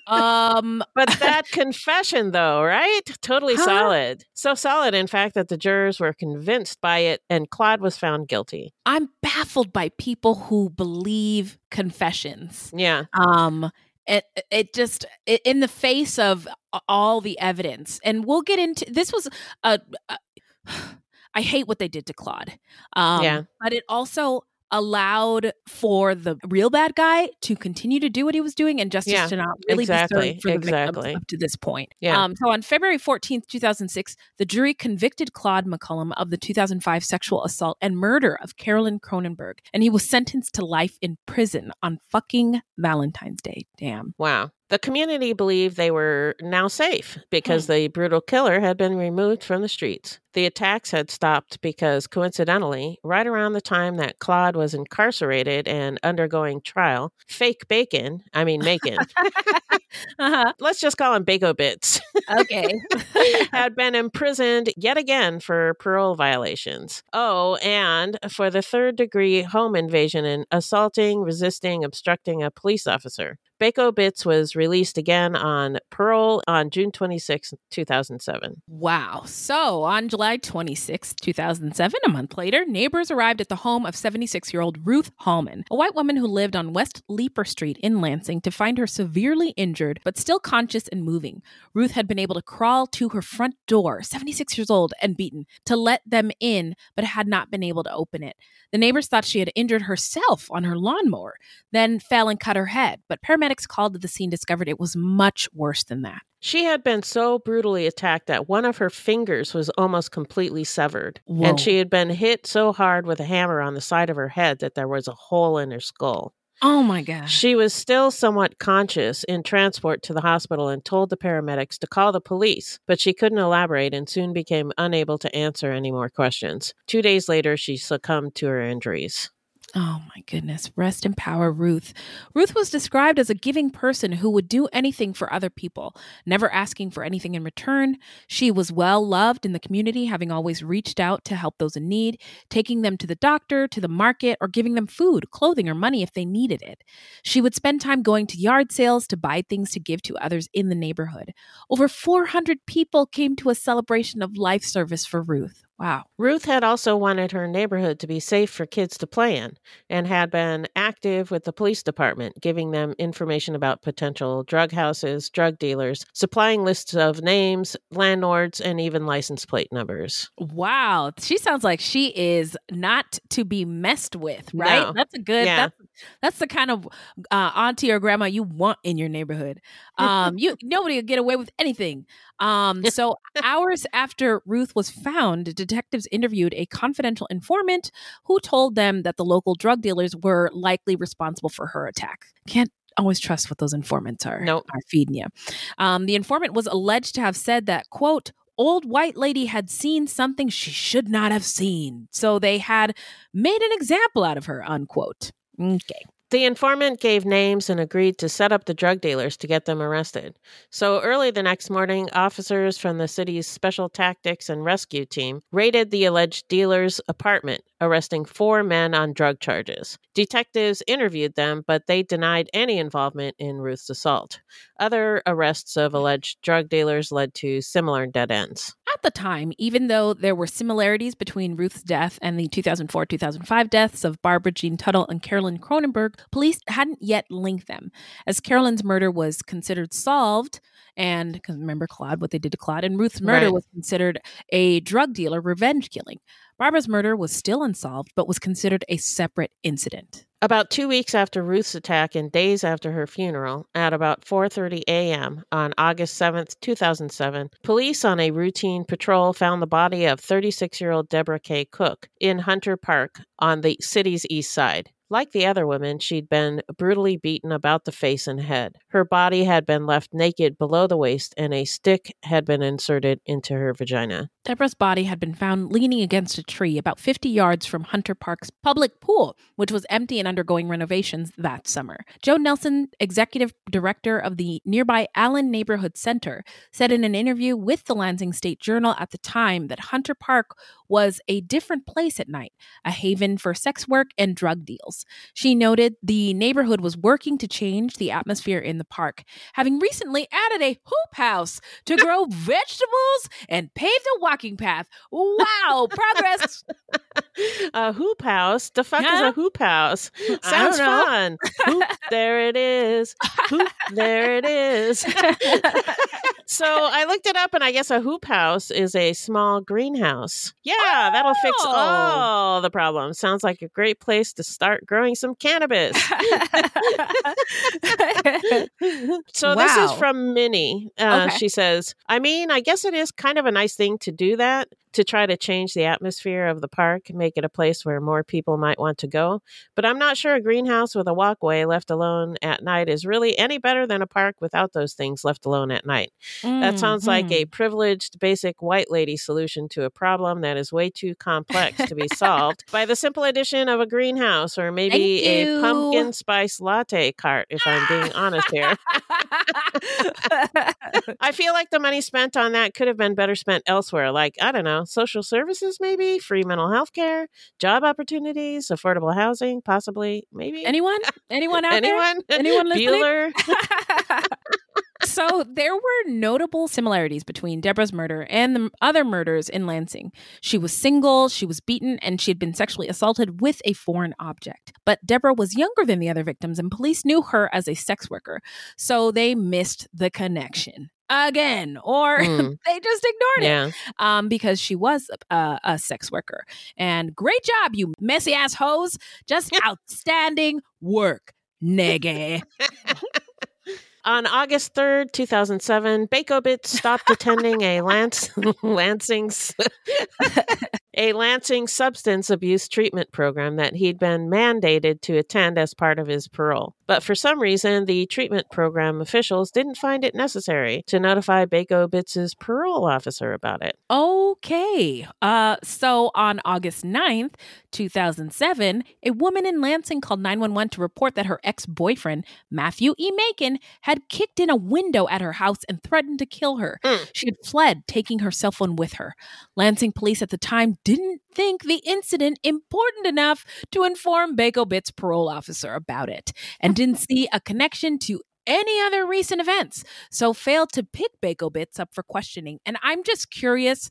Um, but that confession, though, right? Totally Huh? solid. So solid, in fact, that the jurors were convinced by it, and Claude was found guilty. I'm baffled by people who believe confessions. Yeah. Um, it it just it, in the face of all the evidence, and we'll get into this was a. a I hate what they did to Claude. Um, Yeah. but it also allowed for the real bad guy to continue to do what he was doing and justice Yeah, to not really exactly, be served for the exactly. up to this point. Yeah. Um, so on February 14th, 2006, the jury convicted Claude McCollum of the 2005 sexual assault and murder of Carolyn Kronenberg, and he was sentenced to life in prison on fucking Valentine's Day. Damn. Wow. The community believed they were now safe because the brutal killer had been removed from the streets. The attacks had stopped because, coincidentally, right around the time that Claude was incarcerated and undergoing trial, fake bacon, I mean, Macon, Uh-huh. let's just call him Bako Bits, Okay. had been imprisoned yet again for parole violations. Oh, and for the third degree home invasion and assaulting, resisting, obstructing a police officer. Bako Bits was released again on parole on June 26, 2007. Wow. So on July 26, 2007, a month later, neighbors arrived at the home of 76 year old Ruth Hallman, a white woman who lived on West Leaper Street in Lansing, to find her severely injured but still conscious and moving. Ruth had been able to crawl to her front door, 76 years old and beaten, to let them in, but had not been able to open it. The neighbors thought she had injured herself on her lawnmower, then fell and cut her head, but paramedics called to the scene discovered it was much worse than that. She had been so brutally attacked that one of her fingers was almost completely severed. Whoa. And she had been hit so hard with a hammer on the side of her head that there was a hole in her skull. Oh my gosh. She was still somewhat conscious in transport to the hospital and told the paramedics to call the police, but she couldn't elaborate and soon became unable to answer any more questions. Two days later, she succumbed to her injuries. Oh my goodness. Rest in power, Ruth. Ruth was described as a giving person who would do anything for other people, never asking for anything in return. She was well loved in the community, having always reached out to help those in need, taking them to the doctor, to the market, or giving them food, clothing, or money if they needed it. She would spend time going to yard sales to buy things to give to others in the neighborhood. Over 400 people came to a celebration of life service for Ruth. Wow. Ruth had also wanted her neighborhood to be safe for kids to play in and had been active with the police department, giving them information about potential drug houses, drug dealers, supplying lists of names, landlords, and even license plate numbers. Wow, she sounds like she is not to be messed with, right? No. That's a good. Yeah. That's, that's the kind of uh, auntie or grandma you want in your neighborhood. Um, you nobody will get away with anything. Um, so hours after Ruth was found, detectives interviewed a confidential informant who told them that the local drug dealers were likely responsible for her attack. Can't always trust what those informants are Nope. are feeding you. Um, the informant was alleged to have said that quote old white lady had seen something she should not have seen, so they had made an example out of her unquote. Okay. The informant gave names and agreed to set up the drug dealers to get them arrested. So early the next morning, officers from the city's Special Tactics and Rescue Team raided the alleged dealer's apartment, arresting four men on drug charges. Detectives interviewed them, but they denied any involvement in Ruth's assault. Other arrests of alleged drug dealers led to similar dead ends. At the time, even though there were similarities between Ruth's death and the 2004 2005 deaths of Barbara Jean Tuttle and Carolyn Kronenberg, police hadn't yet linked them. As Carolyn's murder was considered solved, and because remember Claude, what they did to Claude, and Ruth's murder Right. was considered a drug dealer revenge killing. Barbara's murder was still unsolved, but was considered a separate incident. About two weeks after Ruth's attack and days after her funeral, at about 4:30 a.m. on August 7, 2007, police on a routine patrol found the body of 36-year-old Deborah K. Cook in Hunter Park on the city's east side. Like the other women, she'd been brutally beaten about the face and head. Her body had been left naked below the waist, and a stick had been inserted into her vagina. Deborah's body had been found leaning against a tree about 50 yards from Hunter Park's public pool, which was empty and undergoing renovations that summer. Joe Nelson, executive director of the nearby Allen Neighborhood Center, said in an interview with the Lansing State Journal at the time that Hunter Park was a different place at night, a haven for sex work and drug deals. She noted the neighborhood was working to change the atmosphere in the park, having recently added a hoop house to grow vegetables and paved a walking path. Wow, progress! a hoop house? The fuck is a hoop house? Sounds fun. Hoop, there it is. Hoop, there it is. so I looked it up, and I guess a hoop house is a small greenhouse. Yeah, that'll fix Oh. all the problems. Sounds like a great place to start growing some cannabis. so this is from Minnie. Uh, Okay. She says, I mean, I guess it is kind of a nice thing to do that, to try to change the atmosphere of the park, and make it a place where more people might want to go. But I'm not sure a greenhouse with a walkway left alone at night is really any better than a park without those things left alone at night. That sounds like a Mhm. privileged, basic white lady solution to a problem that is way too complex to be solved by the simple addition of a greenhouse or maybe a pumpkin spice latte cart, if I'm being honest here. I feel like the money spent on that could have been better spent elsewhere, like, I don't know, social services, maybe, free mental health care, job opportunities, affordable housing, possibly, maybe. Anyone? Anyone out Anyone? there? Anyone listening? Bueller? so there were notable similarities between Deborah's murder and the other murders in Lansing. She was single, she was beaten, and she had been sexually assaulted with a foreign object. But Deborah was younger than the other victims, and police knew her as a sex worker, so they missed the connection again, or Mm. they just ignored it um, because she was a, a sex worker. And great job, you messy ass hoes. Just outstanding work, nigga. On August 3rd, 2007, Bakobit stopped attending a Lance, Lansing's a Lansing substance abuse treatment program that he'd been mandated to attend as part of his parole. But for some reason, the treatment program officials didn't find it necessary to notify Bakobit's parole officer about it. Okay. Uh, so on August 9th, 2007, a woman in Lansing called 911 to report that her ex boyfriend, Matthew E. Macon, had kicked in a window at her house and threatened to kill her. Mm. She had fled, taking her cell phone with her. Lansing police at the time didn't think the incident important enough to inform Baco Bit's parole officer about it and didn't see a connection to any other recent events, so failed to pick Baco Bits up for questioning. And I'm just curious.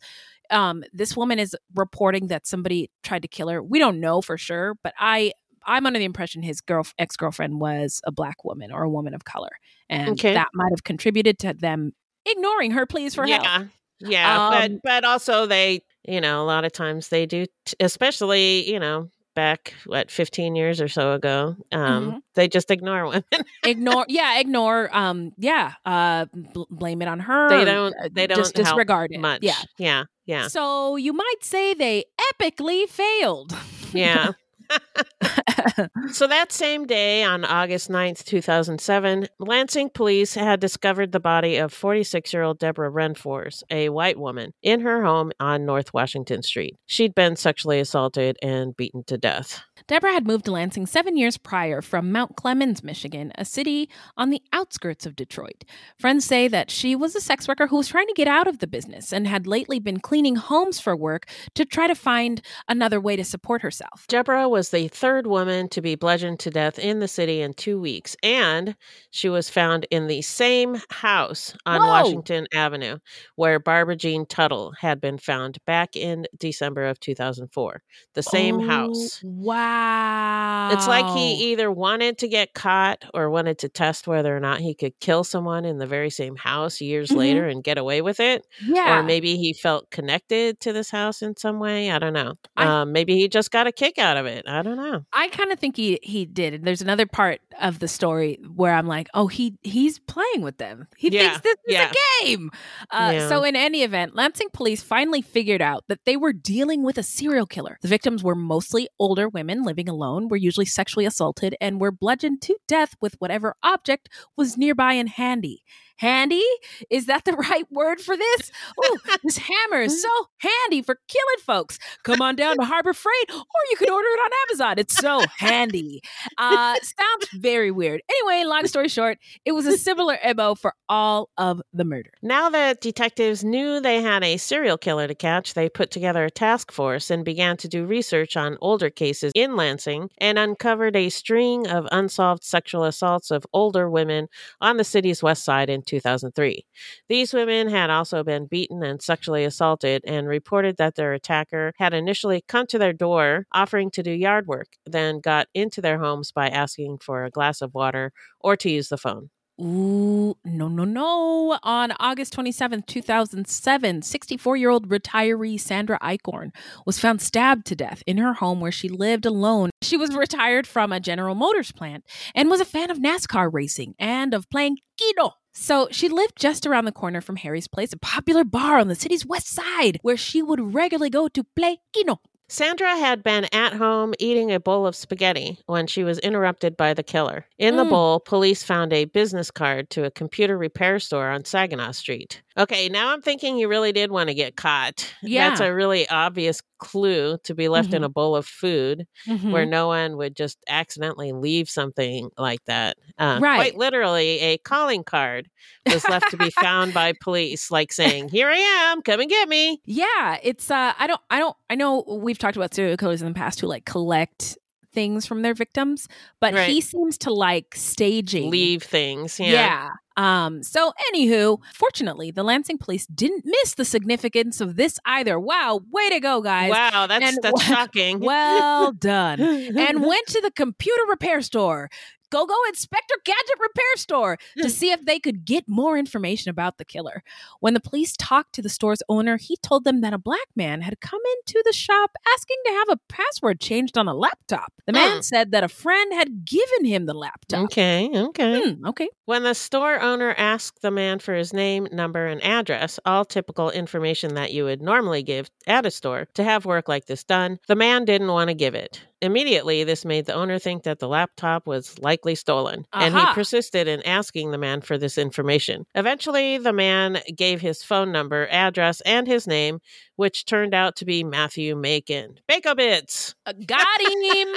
Um, this woman is reporting that somebody tried to kill her. We don't know for sure, but I I'm under the impression his girl ex girlfriend was a black woman or a woman of color, and Okay. that might have contributed to them ignoring her pleas for help. yeah. Yeah, Um, but but also they, you know, a lot of times they do, t- especially you know back what 15 years or so ago. Um, Mhm. They just ignore women. ignore yeah ignore um yeah uh bl- blame it on her they don't. uh, They don't just disregard it much. yeah yeah, yeah, so you might say they epically failed yeah. So that same day, on August 9th, 2007, Lansing police had discovered the body of 46 year old Deborah Renfors, a white woman, in her home on North Washington Street. She'd been sexually assaulted and beaten to death. Deborah had moved to Lansing seven years prior from Mount Clemens, Michigan, a city on the outskirts of Detroit. Friends say that she was a sex worker who was trying to get out of the business and had lately been cleaning homes for work to try to find another way to support herself. Deborah was the third woman to be bludgeoned to death in the city in two weeks, and she was found in the same house on Whoa. Washington Avenue where Barbara Jean Tuttle had been found back in December of 2004. The same Oh, house. Wow. Wow. It's like he either wanted to get caught or wanted to test whether or not he could kill someone in the very same house years Mhm. later and get away with it. Yeah. Or maybe he felt connected to this house in some way. I don't know. I- um, maybe he just got a kick out of it. I don't know. I kind of think he he did. And There's another part of the story where I'm like, oh, he he's playing with them. He Yeah, thinks this is a game. Uh, Yeah. So in any event, Lansing police finally figured out that they were dealing with a serial killer. The victims were mostly older women living alone, were usually sexually assaulted, and were bludgeoned to death with whatever object was nearby and handy. Handy? Is that the right word for this? Oh, this hammer is so handy for killing folks. Come on down to Harbor Freight, or you can order it on Amazon. It's so handy. Uh, sounds very weird. Anyway, long story short, it was a similar MO for all of the murder. Now that detectives knew they had a serial killer to catch, they put together a task force and began to do research on older cases in Lansing and uncovered a string of unsolved sexual assaults of older women on the city's west side in 2003. These women had also been beaten and sexually assaulted and reported that their attacker had initially come to their door offering to do yard work, then got into their homes by asking for a glass of water or to use the phone. Ooh, no, no, no. On August 27th, 2007, 64 year old retiree Sandra Eichorn was found stabbed to death in her home where she lived alone. She was retired from a General Motors plant and was a fan of NASCAR racing and of playing Keno. So she lived just around the corner from Harry's Place, a popular bar on the city's west side where she would regularly go to play Keno. Sandra had been at home eating a bowl of spaghetti when she was interrupted by the killer. In the Mm. bowl, police found a business card to a computer repair store on Saginaw Street. Okay, now I'm thinking you really did want to get caught. Yeah. That's a really obvious clue to be left in Mhm. a bowl of food Mhm. where no one would just accidentally leave something like that. Uh, Right. Quite literally, a calling card was left to be found by police, like saying, Here I am, come and get me. Yeah, it's uh I don't I don't I know we've talked about serial killers in the past who like collect things from their victims, but Right. he seems to like staging. Leave things. Yeah. Yeah. Um so anywho, fortunately, the Lansing police didn't miss the significance of this either. Wow, way to go guys. Wow, that's And that's wa- shocking. Well done. and went to the computer repair store. Go go Inspector Gadget repair store to see if they could get more information about the killer. When the police talked to the store's owner, he told them that a black man had come into the shop asking to have a password changed on a laptop. The man Hmm. said that a friend had given him the laptop. Okay, okay. Hmm, okay. When the store owner asked the man for his name, number, and address, all typical information that you would normally give at a store to have work like this done, the man didn't want to give it. Immediately, this made the owner think that the laptop was likely stolen, and he persisted in asking the man for this information. Eventually, the man gave his phone number, address, and his name, which turned out to be Matthew Macon. Bako Bits! Uh, got him.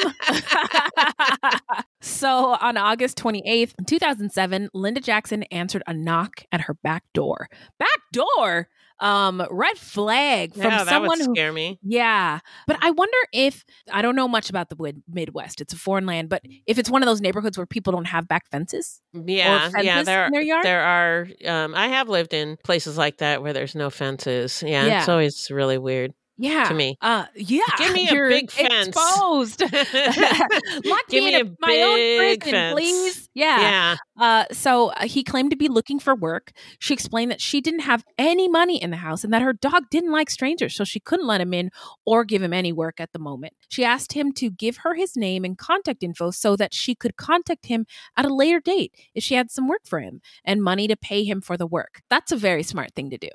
so on August 28th, 2007, Linda Jackson answered a knock at her back door. Back door? Um, red flag from yeah, that someone would who scare me. yeah, but I wonder if I don't know much about the Midwest. It's a foreign land, but if it's one of those neighborhoods where people don't have back fences, Yeah, fences yeah, there in their yard? there are. Um, I have lived in places like that where there's no fences. Yeah, Yeah. it's always really weird yeah, to me. Uh, yeah, Give me a you're big fence. Exposed. Lock Give me me in a my own prison, fence. please. Yeah. Yeah, Uh, so uh, he claimed to be looking for work. She explained that she didn't have any money in the house and that her dog didn't like strangers, so she couldn't let him in or give him any work at the moment. She asked him to give her his name and contact info so that she could contact him at a later date if she had some work for him and money to pay him for the work. That's a very smart thing to do.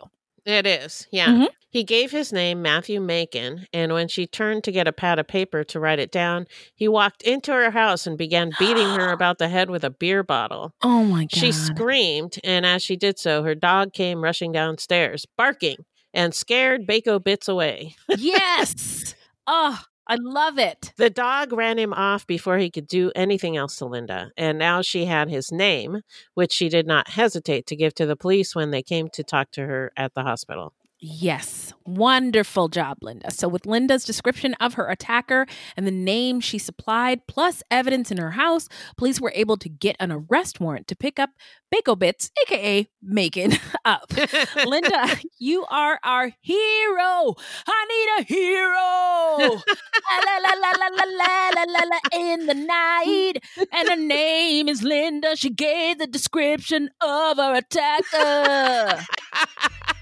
It is. Yeah. Mhm. He gave his name Matthew Macon, and when she turned to get a pad of paper to write it down, he walked into her house and began beating her about the head with a beer bottle. Oh my god. She screamed, and as she did so, her dog came rushing downstairs, barking, and scared Bako Bits away. yes. Oh, I love it. The dog ran him off before he could do anything else to Linda, and now she had his name, which she did not hesitate to give to the police when they came to talk to her at the hospital. Yes. Wonderful job, Linda. So, with Linda's description of her attacker and the name she supplied, plus evidence in her house, police were able to get an arrest warrant to pick up Bako Bits, aka Macon, up. Linda, you are our hero. I need a hero. la, la, la, la, la, la, la, la, la, in the night. And her name is Linda. She gave the description of her attacker.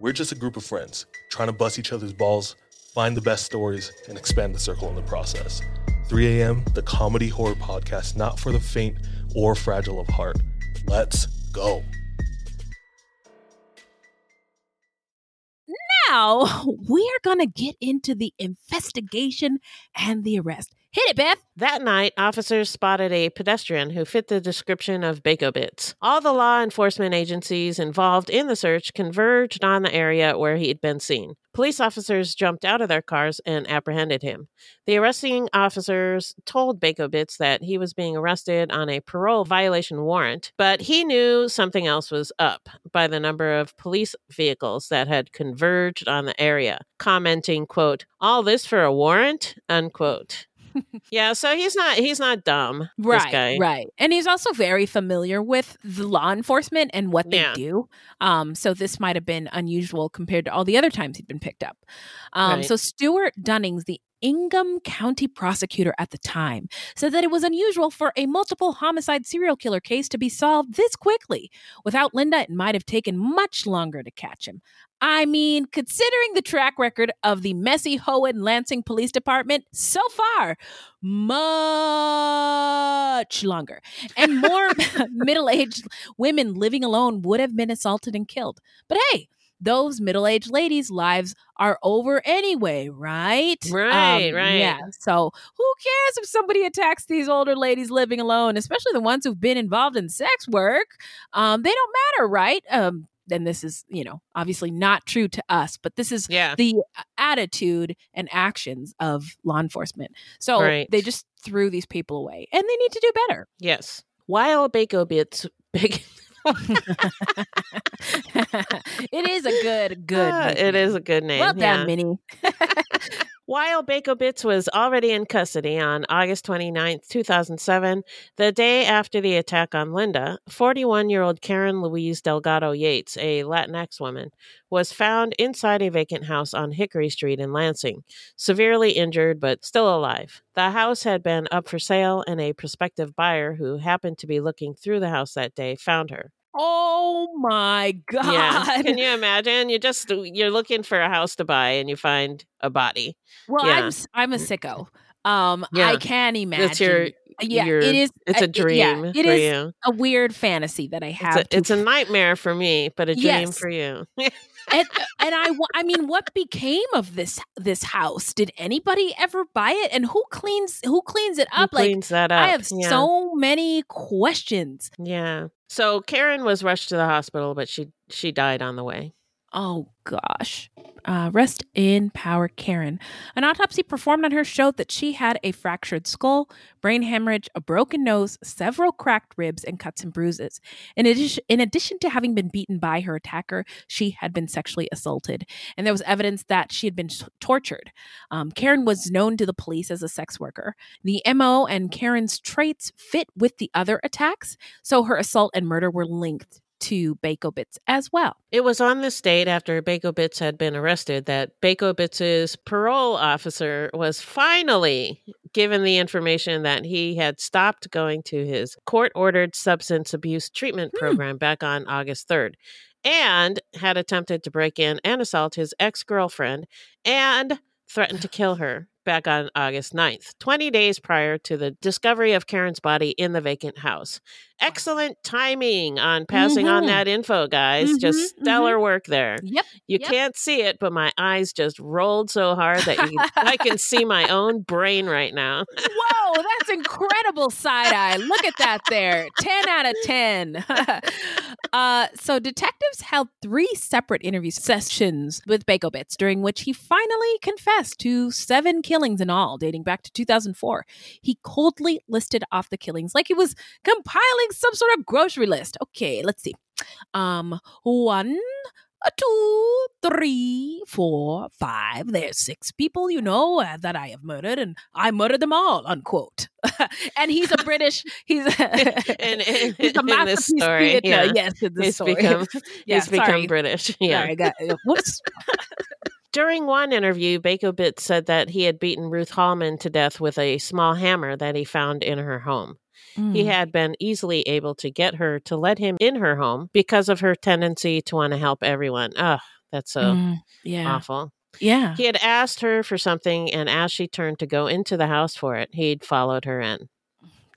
We're just a group of friends trying to bust each other's balls, find the best stories, and expand the circle in the process. 3 a.m., the comedy horror podcast, not for the faint or fragile of heart. Let's go. Now, we're going to get into the investigation and the arrest. Hit it, Beth. That night, officers spotted a pedestrian who fit the description of Bako Bits. All the law enforcement agencies involved in the search converged on the area where he'd been seen. Police officers jumped out of their cars and apprehended him. The arresting officers told Bako Bits that he was being arrested on a parole violation warrant, but he knew something else was up by the number of police vehicles that had converged on the area, commenting, quote, all this for a warrant, unquote yeah, so he's not he's not dumb. Right, right. And he's also very familiar with the law enforcement and what they yeah. do. Um, so this might have been unusual compared to all the other times he'd been picked up. Um, right. so Stuart Dunnings, the Ingham County prosecutor at the time said that it was unusual for a multiple homicide serial killer case to be solved this quickly. Without Linda, it might have taken much longer to catch him. I mean, considering the track record of the messy Hohen Lansing Police Department so far, much longer. And more middle aged women living alone would have been assaulted and killed. But hey, those middle aged ladies' lives are over anyway, right? Right, um, right. Yeah. So who cares if somebody attacks these older ladies living alone, especially the ones who've been involved in sex work? Um, they don't matter, right? Um, and this is, you know, obviously not true to us, but this is yeah. the attitude and actions of law enforcement. So right. they just threw these people away and they need to do better. Yes. While Bako Bits big it is a good, good. Uh, it is a good name. Well done, yeah. Minnie. While Bako Bits was already in custody on August 29, 2007, the day after the attack on Linda, 41 year old Karen Louise Delgado Yates, a Latinx woman, was found inside a vacant house on Hickory Street in Lansing, severely injured but still alive. The house had been up for sale, and a prospective buyer who happened to be looking through the house that day found her. Oh my god. Yeah. Can you imagine? You just you're looking for a house to buy and you find a body. Well, yeah. I'm I'm a mm. sicko. Um yeah. I can imagine. It's your yeah, your, it is it's a dream. Yeah, it is you. a weird fantasy that I have. It's a, it's a nightmare for me, but a dream yes. for you. and and I I mean what became of this this house? Did anybody ever buy it? And who cleans who cleans it up? Who cleans like that up? I have so many questions. Yeah. So Karen was rushed to the hospital, but she she died on the way. Oh gosh. Uh, rest in power, Karen. An autopsy performed on her showed that she had a fractured skull, brain hemorrhage, a broken nose, several cracked ribs, and cuts and bruises. In addition, in addition to having been beaten by her attacker, she had been sexually assaulted, and there was evidence that she had been tortured. Um, Karen was known to the police as a sex worker. The MO and Karen's traits fit with the other attacks, so her assault and murder were linked to Bakobitz as well. It was on this date after Bakobitz had been arrested that Bakobitz's parole officer was finally given the information that he had stopped going to his court ordered substance abuse treatment hmm. program back on August 3rd and had attempted to break in and assault his ex girlfriend and threatened to kill her back on August 9th, 20 days prior to the discovery of Karen's body in the vacant house. Excellent timing on passing on Mhm. that info, guys. Mhm, Just stellar work there. Yep. You yep. can't see it, but my eyes just rolled so hard that you, I can see my own brain right now. Whoa, that's incredible side eye. Look at that there. 10 out of 10. uh, so, detectives held three separate interview sessions with Bakobitz, during which he finally confessed to seven killings in all, dating back to 2004. He coldly listed off the killings like he was compiling some sort of grocery list. Okay, let's see. Um, one, a two, three, four, five. There's six people, you know, uh, that I have murdered, and I murdered them all, unquote. and he's a British, he's a, in, in, he's a in this masterpiece story, theater. yeah. Yes, in this he's story. become Yeah, he's become. British. Yeah. Sorry, got, uh, whoops. During one interview, Bakobitz said that he had beaten Ruth Hallman to death with a small hammer that he found in her home. He Mm. had been easily able to get her to let him in her home because of her tendency to want to help everyone. Ugh, that's so Mm, yeah. awful. Yeah. He had asked her for something, and as she turned to go into the house for it, he'd followed her in.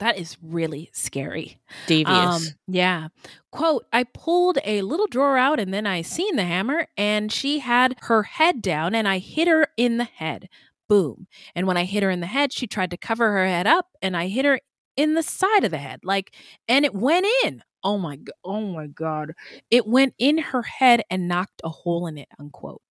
That is really scary. Devious. Um, yeah. Quote, I pulled a little drawer out and then I seen the hammer and she had her head down and I hit her in the head. Boom. And when I hit her in the head, she tried to cover her head up and I hit her in the side of the head. Like, and it went in. Oh my, g- oh my God. It went in her head and knocked a hole in it, unquote.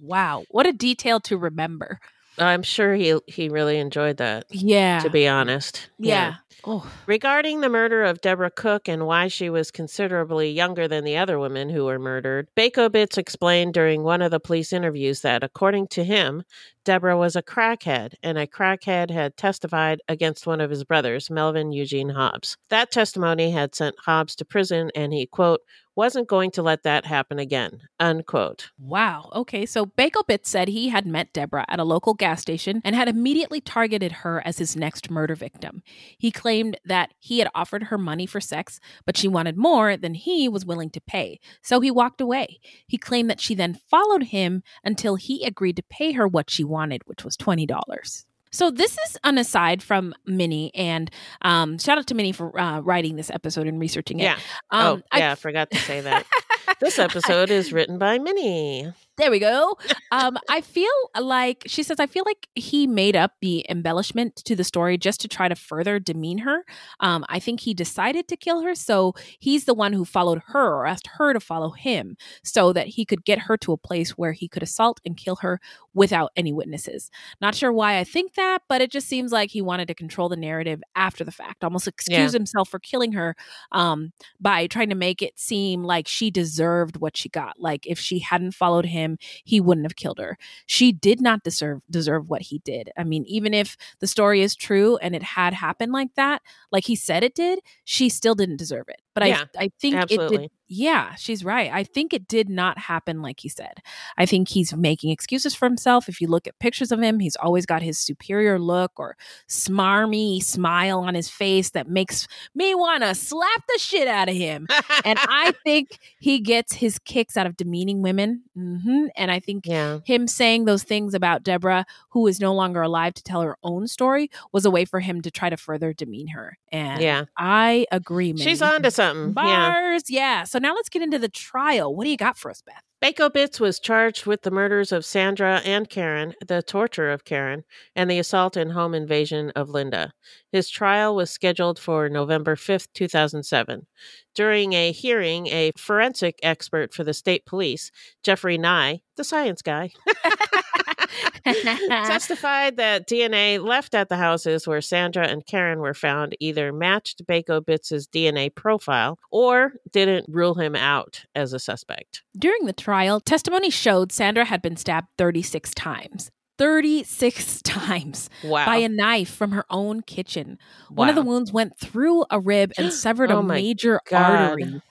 Wow. What a detail to remember. I'm sure he he really enjoyed that. Yeah. To be honest. Yeah. Oh. Regarding the murder of Deborah Cook and why she was considerably younger than the other women who were murdered, Bakobitz explained during one of the police interviews that, according to him, Deborah was a crackhead, and a crackhead had testified against one of his brothers, Melvin Eugene Hobbs. That testimony had sent Hobbs to prison, and he, quote, wasn't going to let that happen again, unquote. Wow. Okay. So Bakobitz said he had met Deborah at a local gas station and had immediately targeted her as his next murder victim. He claimed that he had offered her money for sex, but she wanted more than he was willing to pay. So he walked away. He claimed that she then followed him until he agreed to pay her what she wanted, which was $20. So this is an aside from Minnie, and um, shout out to Minnie for uh, writing this episode and researching it. Yeah. Um, oh, yeah, I forgot to say that. this episode is written by Minnie. There we go. Um, I feel like she says, I feel like he made up the embellishment to the story just to try to further demean her. Um, I think he decided to kill her, so he's the one who followed her or asked her to follow him so that he could get her to a place where he could assault and kill her without any witnesses. Not sure why I think that, but it just seems like he wanted to control the narrative after the fact, almost excuse Yeah. himself for killing her um, by trying to make it seem like she deserved what she got. Like if she hadn't followed him, he wouldn't have killed her. She did not deserve deserve what he did. I mean, even if the story is true and it had happened like that, like he said it did, she still didn't deserve it. But Yeah, I I think it absolutely. did yeah, she's right. I think it did not happen like he said. I think he's making excuses for himself. If you look at pictures of him, he's always got his superior look or smarmy smile on his face that makes me want to slap the shit out of him. and I think he gets his kicks out of demeaning women. hmm And I think yeah. him saying those things about Deborah, who is no longer alive to tell her own story, was a way for him to try to further demean her. And Yeah. I agree. Man. She's on to something. Yeah. Bars, yeah. So now let's get into the trial. What do you got for us, Beth? Bakobitz was charged with the murders of Sandra and Karen, the torture of Karen, and the assault and home invasion of Linda. His trial was scheduled for November 5th, 2007. During a hearing, a forensic expert for the state police, Jeffrey Nye, the science guy, testified that DNA left at the houses where Sandra and Karen were found either matched Bakobitz's DNA profile or didn't rule him out as a suspect. During the trial, testimony showed Sandra had been stabbed 36 times. 36 times Wow. by a knife from her own kitchen. One of the wounds went through a rib and severed Oh a major God. artery.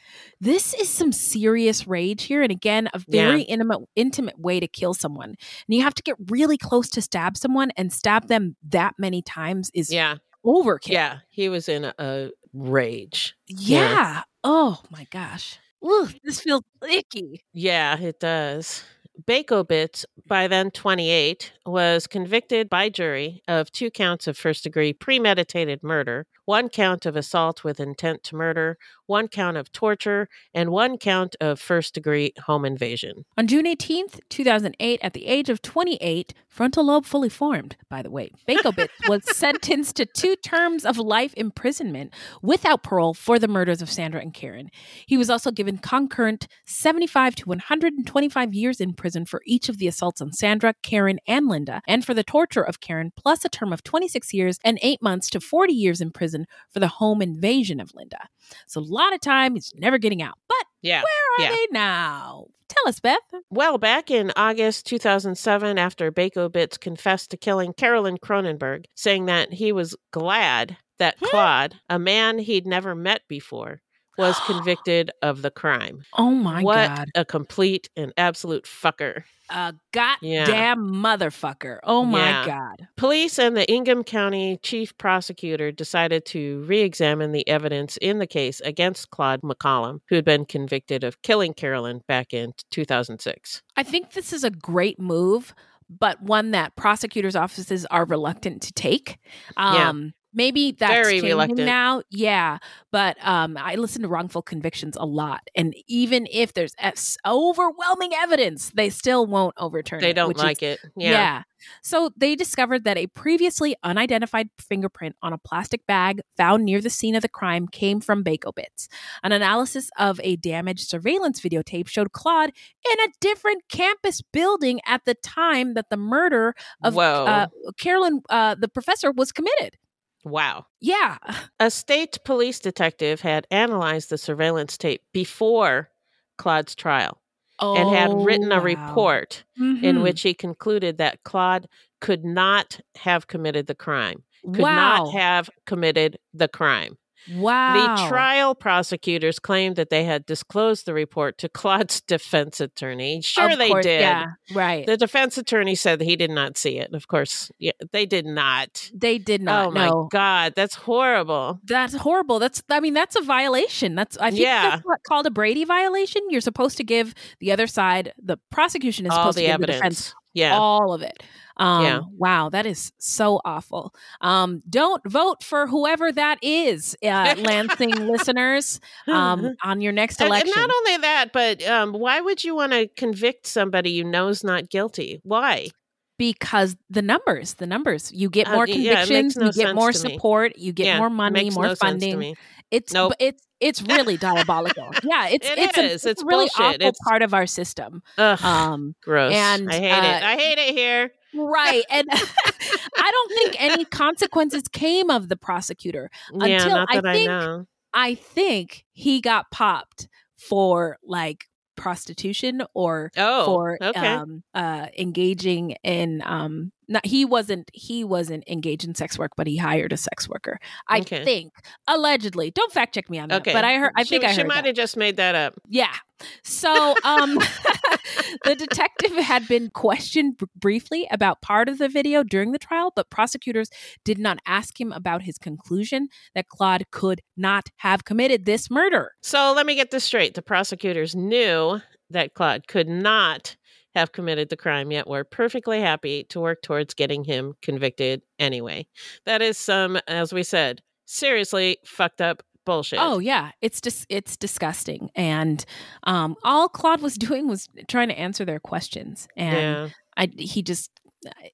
this is some serious rage here. And again, a very yeah. intimate, intimate way to kill someone. And you have to get really close to stab someone and stab them that many times is yeah. overkill. Yeah. He was in a, a rage. Yeah. yeah. Oh my gosh. This feels icky. Yeah, it does. Bakowitz, by then 28, was convicted by jury of two counts of first degree premeditated murder, one count of assault with intent to murder, one count of torture, and one count of first degree home invasion. On June 18th, 2008, at the age of 28, frontal lobe fully formed, by the way, Bakowitz was sentenced to two terms of life imprisonment without parole for the murders of Sandra and Karen. He was also given concurrent 75 to 125 years in prison for each of the assaults on Sandra, Karen, and Linda, and for the torture of Karen, plus a term of 26 years and eight months to 40 years in prison for the home invasion of Linda. So a lot of time he's never getting out. But yeah, where are yeah. they now? Tell us, Beth. Well, back in August 2007, after Bakowitz confessed to killing Carolyn Kronenberg, saying that he was glad that Claude, a man he'd never met before, was convicted of the crime. Oh my what god. a complete and absolute fucker. A goddamn yeah. motherfucker. Oh my yeah. god. Police and the Ingham County chief prosecutor decided to re examine the evidence in the case against Claude McCollum, who had been convicted of killing Carolyn back in 2006. I think this is a great move but one that prosecutors' offices are reluctant to take. Um, yeah. Maybe that's Very reluctant. now. Yeah. But um, I listen to wrongful convictions a lot. And even if there's overwhelming evidence, they still won't overturn they it. They don't like is, it. Yeah. yeah. So they discovered that a previously unidentified fingerprint on a plastic bag found near the scene of the crime came from Bakowitz. An analysis of a damaged surveillance videotape showed Claude in a different campus building at the time that the murder of uh, Carolyn, uh, the professor, was committed. Wow. Yeah. A state police detective had analyzed the surveillance tape before Claude's trial oh, and had written a wow. report mm-hmm. in which he concluded that Claude could not have committed the crime, could wow. not have committed the crime. Wow. The trial prosecutors claimed that they had disclosed the report to Claude's defense attorney. Sure, of they did. Yeah, right. The defense attorney said that he did not see it. Of course, yeah, they did not. They did not. Oh my god, that's horrible. That's horrible. That's I mean that's a violation. That's I think yeah. that's what called a Brady violation. You're supposed to give the other side. The prosecution is All supposed to give evidence. the defense. Yeah. All of it. Um, yeah. Wow, that is so awful. Um, don't vote for whoever that is, uh, Lansing listeners, um, on your next election. And, and not only that, but um, why would you want to convict somebody you know is not guilty? Why? because the numbers, the numbers, you get uh, more uh, convictions, yeah, no you get more support, me. you get yeah, more money, more no funding. It's nope. it's it's really diabolical. Yeah, it's it it's is. A, it's, really bullshit. awful it's part of our system. Ugh, um, gross. And I hate uh, it. I hate it here. Right. And I don't think any consequences came of the prosecutor yeah, until I think I. I think he got popped for like prostitution or oh, for okay. um, uh, engaging in um, not he wasn't he wasn't engaged in sex work, but he hired a sex worker. I okay. think allegedly. Don't fact check me on that. Okay. But I heard. I she, think I heard. She might have just made that up. Yeah. So um, the detective had been questioned b- briefly about part of the video during the trial, but prosecutors did not ask him about his conclusion that Claude could not have committed this murder. So let me get this straight: the prosecutors knew that Claude could not have committed the crime, yet we're perfectly happy to work towards getting him convicted anyway. That is some, as we said, seriously fucked up bullshit. Oh yeah, it's just it's disgusting. And um, all Claude was doing was trying to answer their questions, and yeah. I he just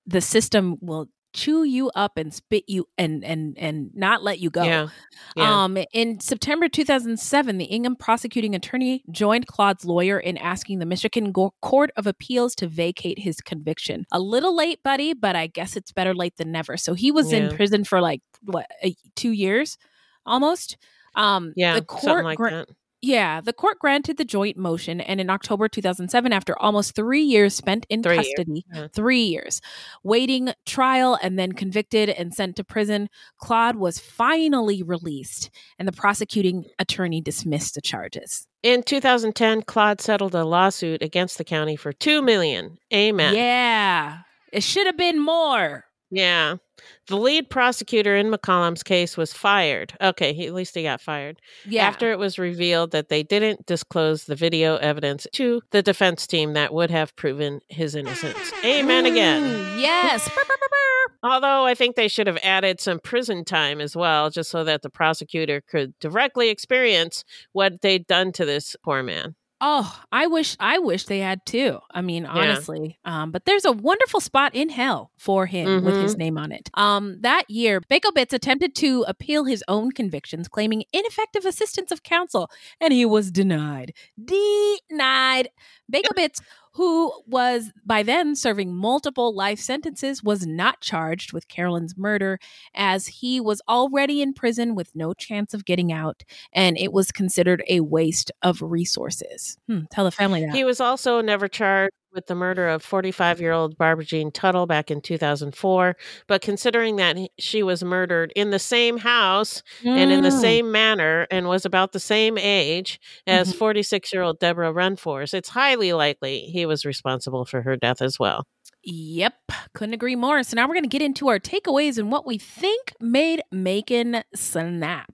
the system will chew you up and spit you and and and not let you go. Yeah. Yeah. Um, in September 2007, the Ingham prosecuting attorney joined Claude's lawyer in asking the Michigan Court of Appeals to vacate his conviction. A little late, buddy, but I guess it's better late than never. So he was yeah. in prison for like what two years, almost. Um, yeah, the court like gra- Yeah, the court granted the joint motion, and in October 2007, after almost three years spent in Three years, custody, yeah. three years, waiting trial and then convicted and sent to prison, Claude was finally released, and the prosecuting attorney dismissed the charges. In 2010, Claude settled a lawsuit against the county for two million. Amen. Yeah, it should have been more. Yeah. The lead prosecutor in McCollum's case was fired. Okay, he, at least he got fired. Yeah. After it was revealed that they didn't disclose the video evidence to the defense team that would have proven his innocence. Amen again. Mm, yes. Although I think they should have added some prison time as well, just so that the prosecutor could directly experience what they'd done to this poor man. Oh, I wish I wish they had too. I mean, honestly. Um, but there's a wonderful spot in hell for him with his name on it. Um, that year, Bakobitz attempted to appeal his own convictions, claiming ineffective assistance of counsel, and he was denied. Denied. Bakobitz, who was by then serving multiple life sentences, was not charged with Carolyn's murder as he was already in prison with no chance of getting out, and it was considered a waste of resources. Hmm, tell the family that. He was also never charged with the murder of 45 year old Barbara Jean Tuttle back in 2004. But considering that she was murdered in the same house and in the Mm. same manner and was about the same age as Mhm. 46 year old Deborah Renforce, it's highly likely he was responsible for her death as well. Yep, couldn't agree more. So now we're going to get into our takeaways and what we think made Macon snap.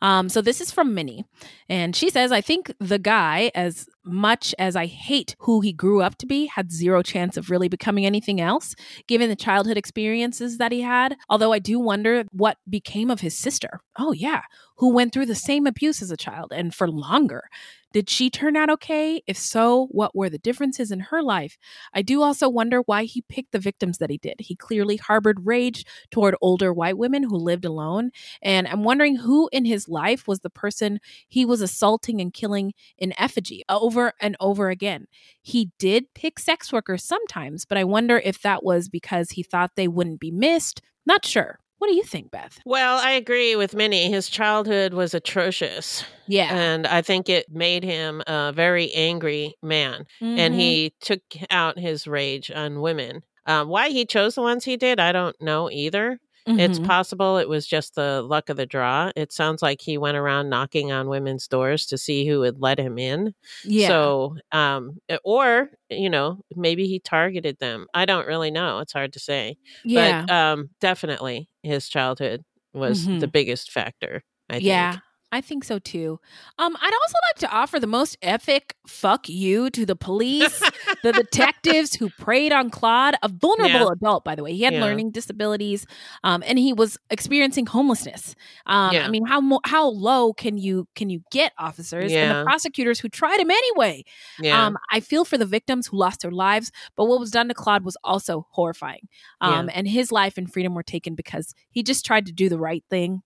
Um, so this is from Minnie, and she says, "I think the guy, as much as I hate who he grew up to be, had zero chance of really becoming anything else, given the childhood experiences that he had. Although I do wonder what became of his sister. Oh yeah, who went through the same abuse as a child and for longer." Did she turn out okay? If so, what were the differences in her life? I do also wonder why he picked the victims that he did. He clearly harbored rage toward older white women who lived alone. And I'm wondering who in his life was the person he was assaulting and killing in effigy uh, over and over again. He did pick sex workers sometimes, but I wonder if that was because he thought they wouldn't be missed. Not sure. What do you think, Beth? Well, I agree with Minnie. His childhood was atrocious. Yeah. And I think it made him a very angry man. And Mhm. he took out his rage on women. Um, why he chose the ones he did, I don't know either. It's Mhm. possible it was just the luck of the draw. It sounds like he went around knocking on women's doors to see who would let him in. Yeah. So, um, or, you know, maybe he targeted them. I don't really know. It's hard to say. Yeah. But um, definitely his childhood was the Mhm. biggest factor. I think. I think so too. Um, I'd also like to offer the most epic fuck you to the police, the detectives who preyed on Claude, a vulnerable Yeah. adult, by the way. He had Yeah. learning disabilities, um, and he was experiencing homelessness. Um, Yeah. I mean, how mo- how low can you can you get, officers, and the prosecutors who tried him anyway? Um, I feel for the victims who lost their lives, but what was done to Claude was also horrifying. Um. And his life and freedom were taken because he just tried to do the right thing.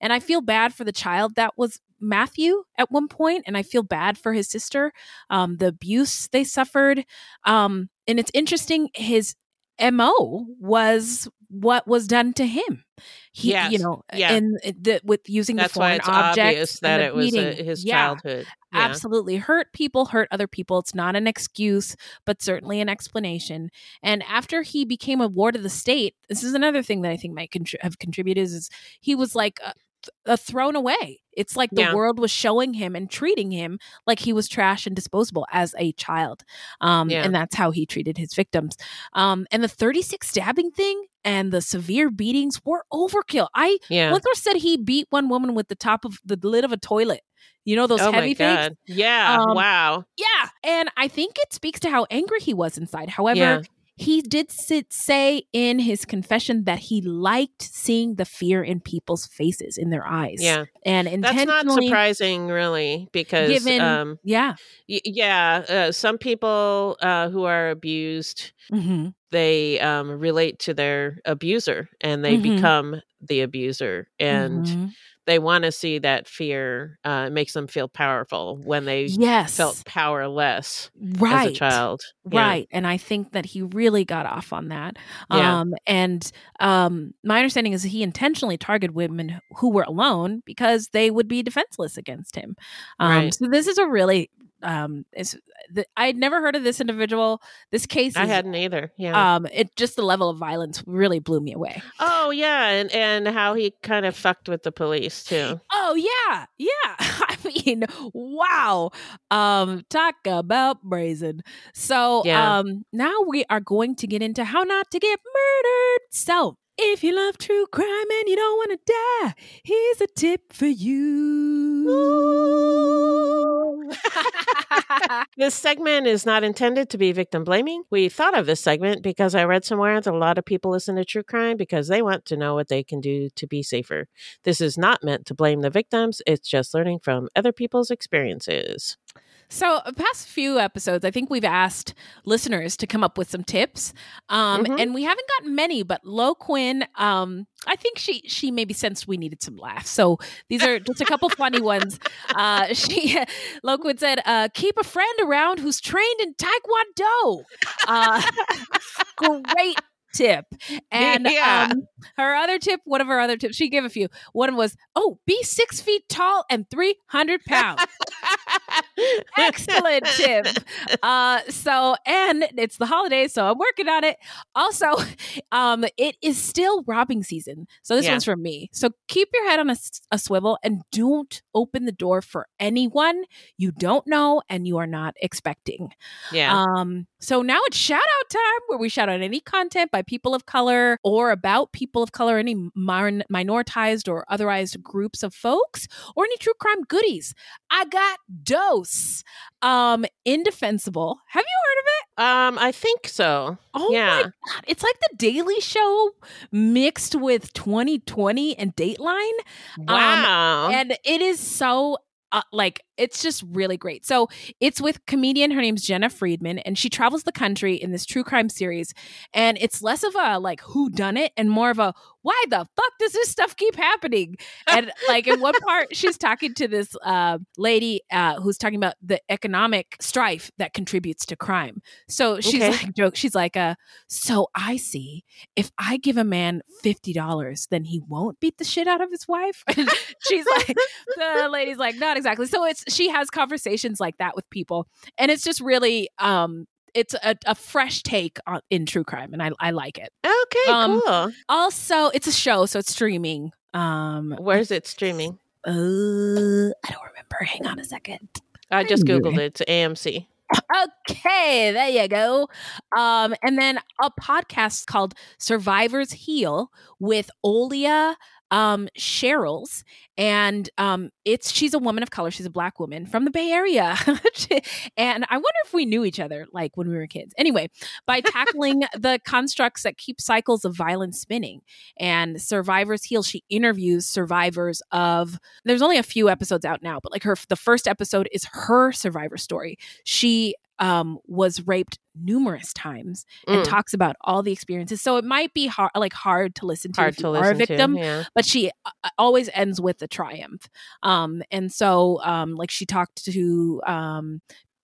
And I feel bad for the child that was Matthew at one point, and I feel bad for his sister, um, the abuse they suffered. Um, and it's interesting, his MO was what was done to him. He, you know, Yeah. and the, with using That's the why foreign obvious that it was uh, beating. his Yeah childhood. Yeah. absolutely hurt people hurt other people it's not an excuse but certainly an explanation and after he became a ward of the state this is another thing that i think might contri- have contributed is, is he was like a, a thrown away it's like the Yeah. world was showing him and treating him like he was trash and disposable as a child um, Yeah. and that's how he treated his victims um, and the 36 stabbing thing and the severe beatings were overkill i Yeah. once said he beat one woman with the top of the lid of a toilet you know those oh heavy things. Yeah. Um, wow. yeah, and I think it speaks to how angry he was inside. However, Yeah. He did sit, say in his confession that he liked seeing the fear in people's faces, in their eyes. Yeah. and intentionally that's not surprising, really, because given, um, yeah, y- yeah, uh, some people uh, who are abused hmm they um, relate to their abuser and they Mhm. become the abuser and Mhm. they want to see that fear uh, makes them feel powerful when they Yes. felt powerless right as a child Yeah. right and i think that he really got off on that Yeah. um and um my understanding is he intentionally targeted women who were alone because they would be defenseless against him um Right. so this is a really um it's the, i'd never heard of this individual this case i is, hadn't either yeah um it just the level of violence really blew me away oh yeah and and how he kind of fucked with the police too Oh yeah, yeah. I mean, wow. Um, talk about brazen. So Yeah. um now we are going to get into how not to get murdered. So if you love true crime and you don't want to die, here's a tip for you. This segment is not intended to be victim blaming. We thought of this segment because I read somewhere that a lot of people listen to true crime because they want to know what they can do to be safer. This is not meant to blame the victims, it's just learning from other people's experiences. So, uh, past few episodes, I think we've asked listeners to come up with some tips, um, Mhm. and we haven't gotten many. But Lo Quinn, um, I think she she maybe sensed we needed some laughs. So these are just a couple funny ones. Uh, she Lo Quinn said, uh, "Keep a friend around who's trained in Taekwondo." Uh, great tip. And Yeah. um, her other tip, one of her other tips, she gave a few. One was, "Oh, be six feet tall and three hundred pounds." Excellent tip. Uh, so, and it's the holidays, so I'm working on it. Also, um, it is still robbing season, so this Yeah. one's from me. So keep your head on a swivel and don't open the door for anyone you don't know and you are not expecting. Yeah. Um, so now it's shout out time where we shout out any content by people of color or about people of color, any min- minoritized or otherwise groups of folks, or any true crime goodies. I got Dose, um, Indefensible. Have you heard of it? um, I think so. Oh Yeah. my god, it's like the Daily Show mixed with 2020 and Dateline. Wow. And it is so uh, like it's just really great. So it's with comedian. Her name's Jena Friedman, and she travels the country in this true crime series. And it's less of a like who done it and more of a why the fuck does this stuff keep happening? And like in one part, she's talking to this uh, lady uh, who's talking about the economic strife that contributes to crime. So she's Okay. like joke. She's like, uh, so I see if I give a man fifty dollars, then he won't beat the shit out of his wife. And she's like, the lady's like, not exactly. So it's she has conversations like that with people, and it's just really um it's a, a fresh take on in true crime, and I I like it. okay, um, cool. Also, it's a show, so it's streaming. Um, Where's it streaming? uh, I don't remember. Hang on a second. I just. Googled it. It's AMC. Okay, there you go. Um, and then a podcast called Survivors Heal with Olia um Cheryl's and um it's she's a woman of color she's a black woman from the bay area. And i wonder if we knew each other like when we were kids. Anyway by tackling the constructs that keep cycles of violence spinning and survivors heal she interviews survivors of there's only a few episodes out now but like her the first episode is her survivor story. She um, was raped numerous times and Mm. talks about all the experiences. So it might be hard, like hard to listen to Hard if you are a victim, to. Yeah. but she uh, always ends with a triumph. Um, and so, um, like she talked to um,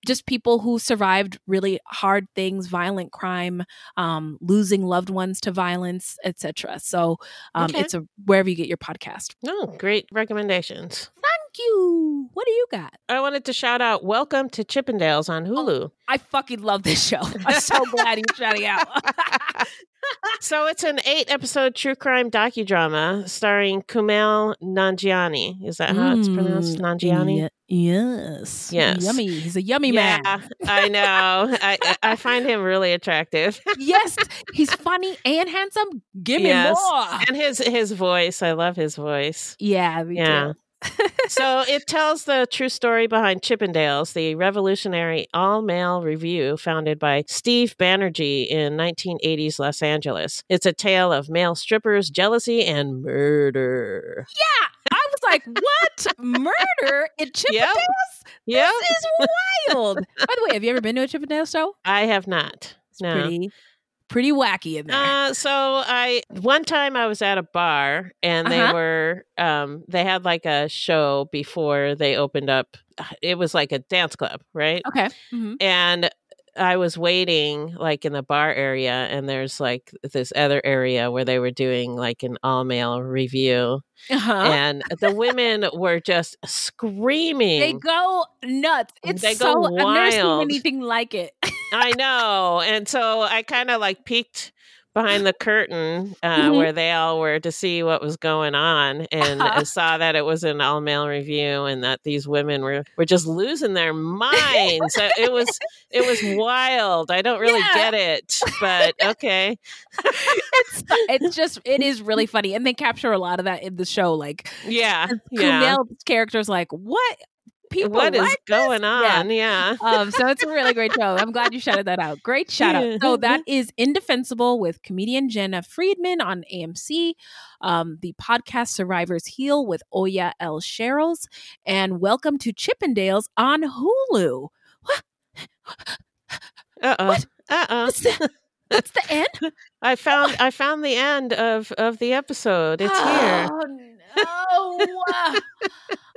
just people who survived really hard things, violent crime, um, losing loved ones to violence, etc. So um, Okay. it's a wherever you get your podcast. Oh, great recommendations. You. What do you got? I wanted to shout out Welcome to Chippendales on Hulu. I fucking love this show. I'm so glad you're shouting out. so it's an eight episode true crime docudrama starring Kumail Nanjiani. Is that how it's pronounced? Mm, Nanjiani? ye- yes. Yes. Yummy. He's a yummy yeah, man. I know. I I- find him really attractive. yes. He's funny and handsome. Give me Yes. more. And his his voice, I love his voice. Yeah. Yeah. Too. So it tells the true story behind Chippendales, the revolutionary all-male review founded by Steve Banerjee in 1980s Los Angeles. It's a tale of male strippers, jealousy, and murder. Yeah. I was like, what? Murder in Chippendales? Yep. This is wild. By the way, have you ever been to a Chippendales show? I have not. It's No. Pretty pretty wacky in there. Uh, so I one time I was at a bar and they Uh-huh. were um they had like a show before they opened up. It was like a dance club, right? okay. Mhm. And I was waiting like in the bar area and there's like this other area where they were doing like an all male review Uh-huh. and the women were just screaming. They go nuts. It's They so go I've never seen wild. anything like it. I know. And so I kind of like peeked behind the curtain uh, Mhm. where they all were to see what was going on and I saw that it was an all male review and that these women were, were just losing their minds. Uh, it was it was wild. I don't really Yeah. get it, but okay. it's it's just it is really funny, and they capture a lot of that in the show. Like Yeah. Yeah. Kumail's character's like, what people What is like this? going Yeah. on? Yeah. um, so it's a really great show. I'm glad you shouted that out. Great shout out. So that is Indefensible with comedian Jena Friedman on AMC. Um, the podcast Survivors Heal with Oya L. Sherrills. And Welcome to Chippendales on Hulu. What? Uh oh. Uh oh. What's that's the end? I found I found the end of of the episode. It's here. Oh no.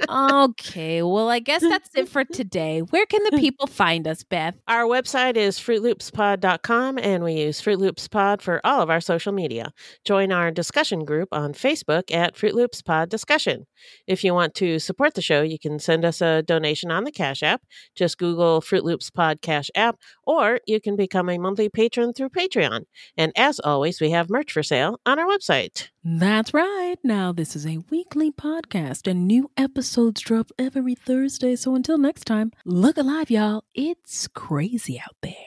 okay, well, I guess that's it for today. Where can the people find us, Beth? Our website is fruitloopspod.com and we use Fruit Loops Pod for all of our social media. Join our discussion group on Facebook at Fruit Loops Pod Discussion. If you want to support the show, you can send us a donation on the Cash App. Just Google Fruit Loops Pod Cash App, or you can become a monthly patron through Patreon. And as always, we have merch for sale on our website. That's right. Now, this is a weekly podcast, and new episodes drop every Thursday. So until next time, look alive, y'all. It's crazy out there.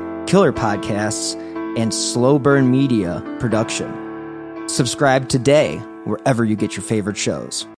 killer podcasts, and slow burn media production. Subscribe today wherever you get your favorite shows.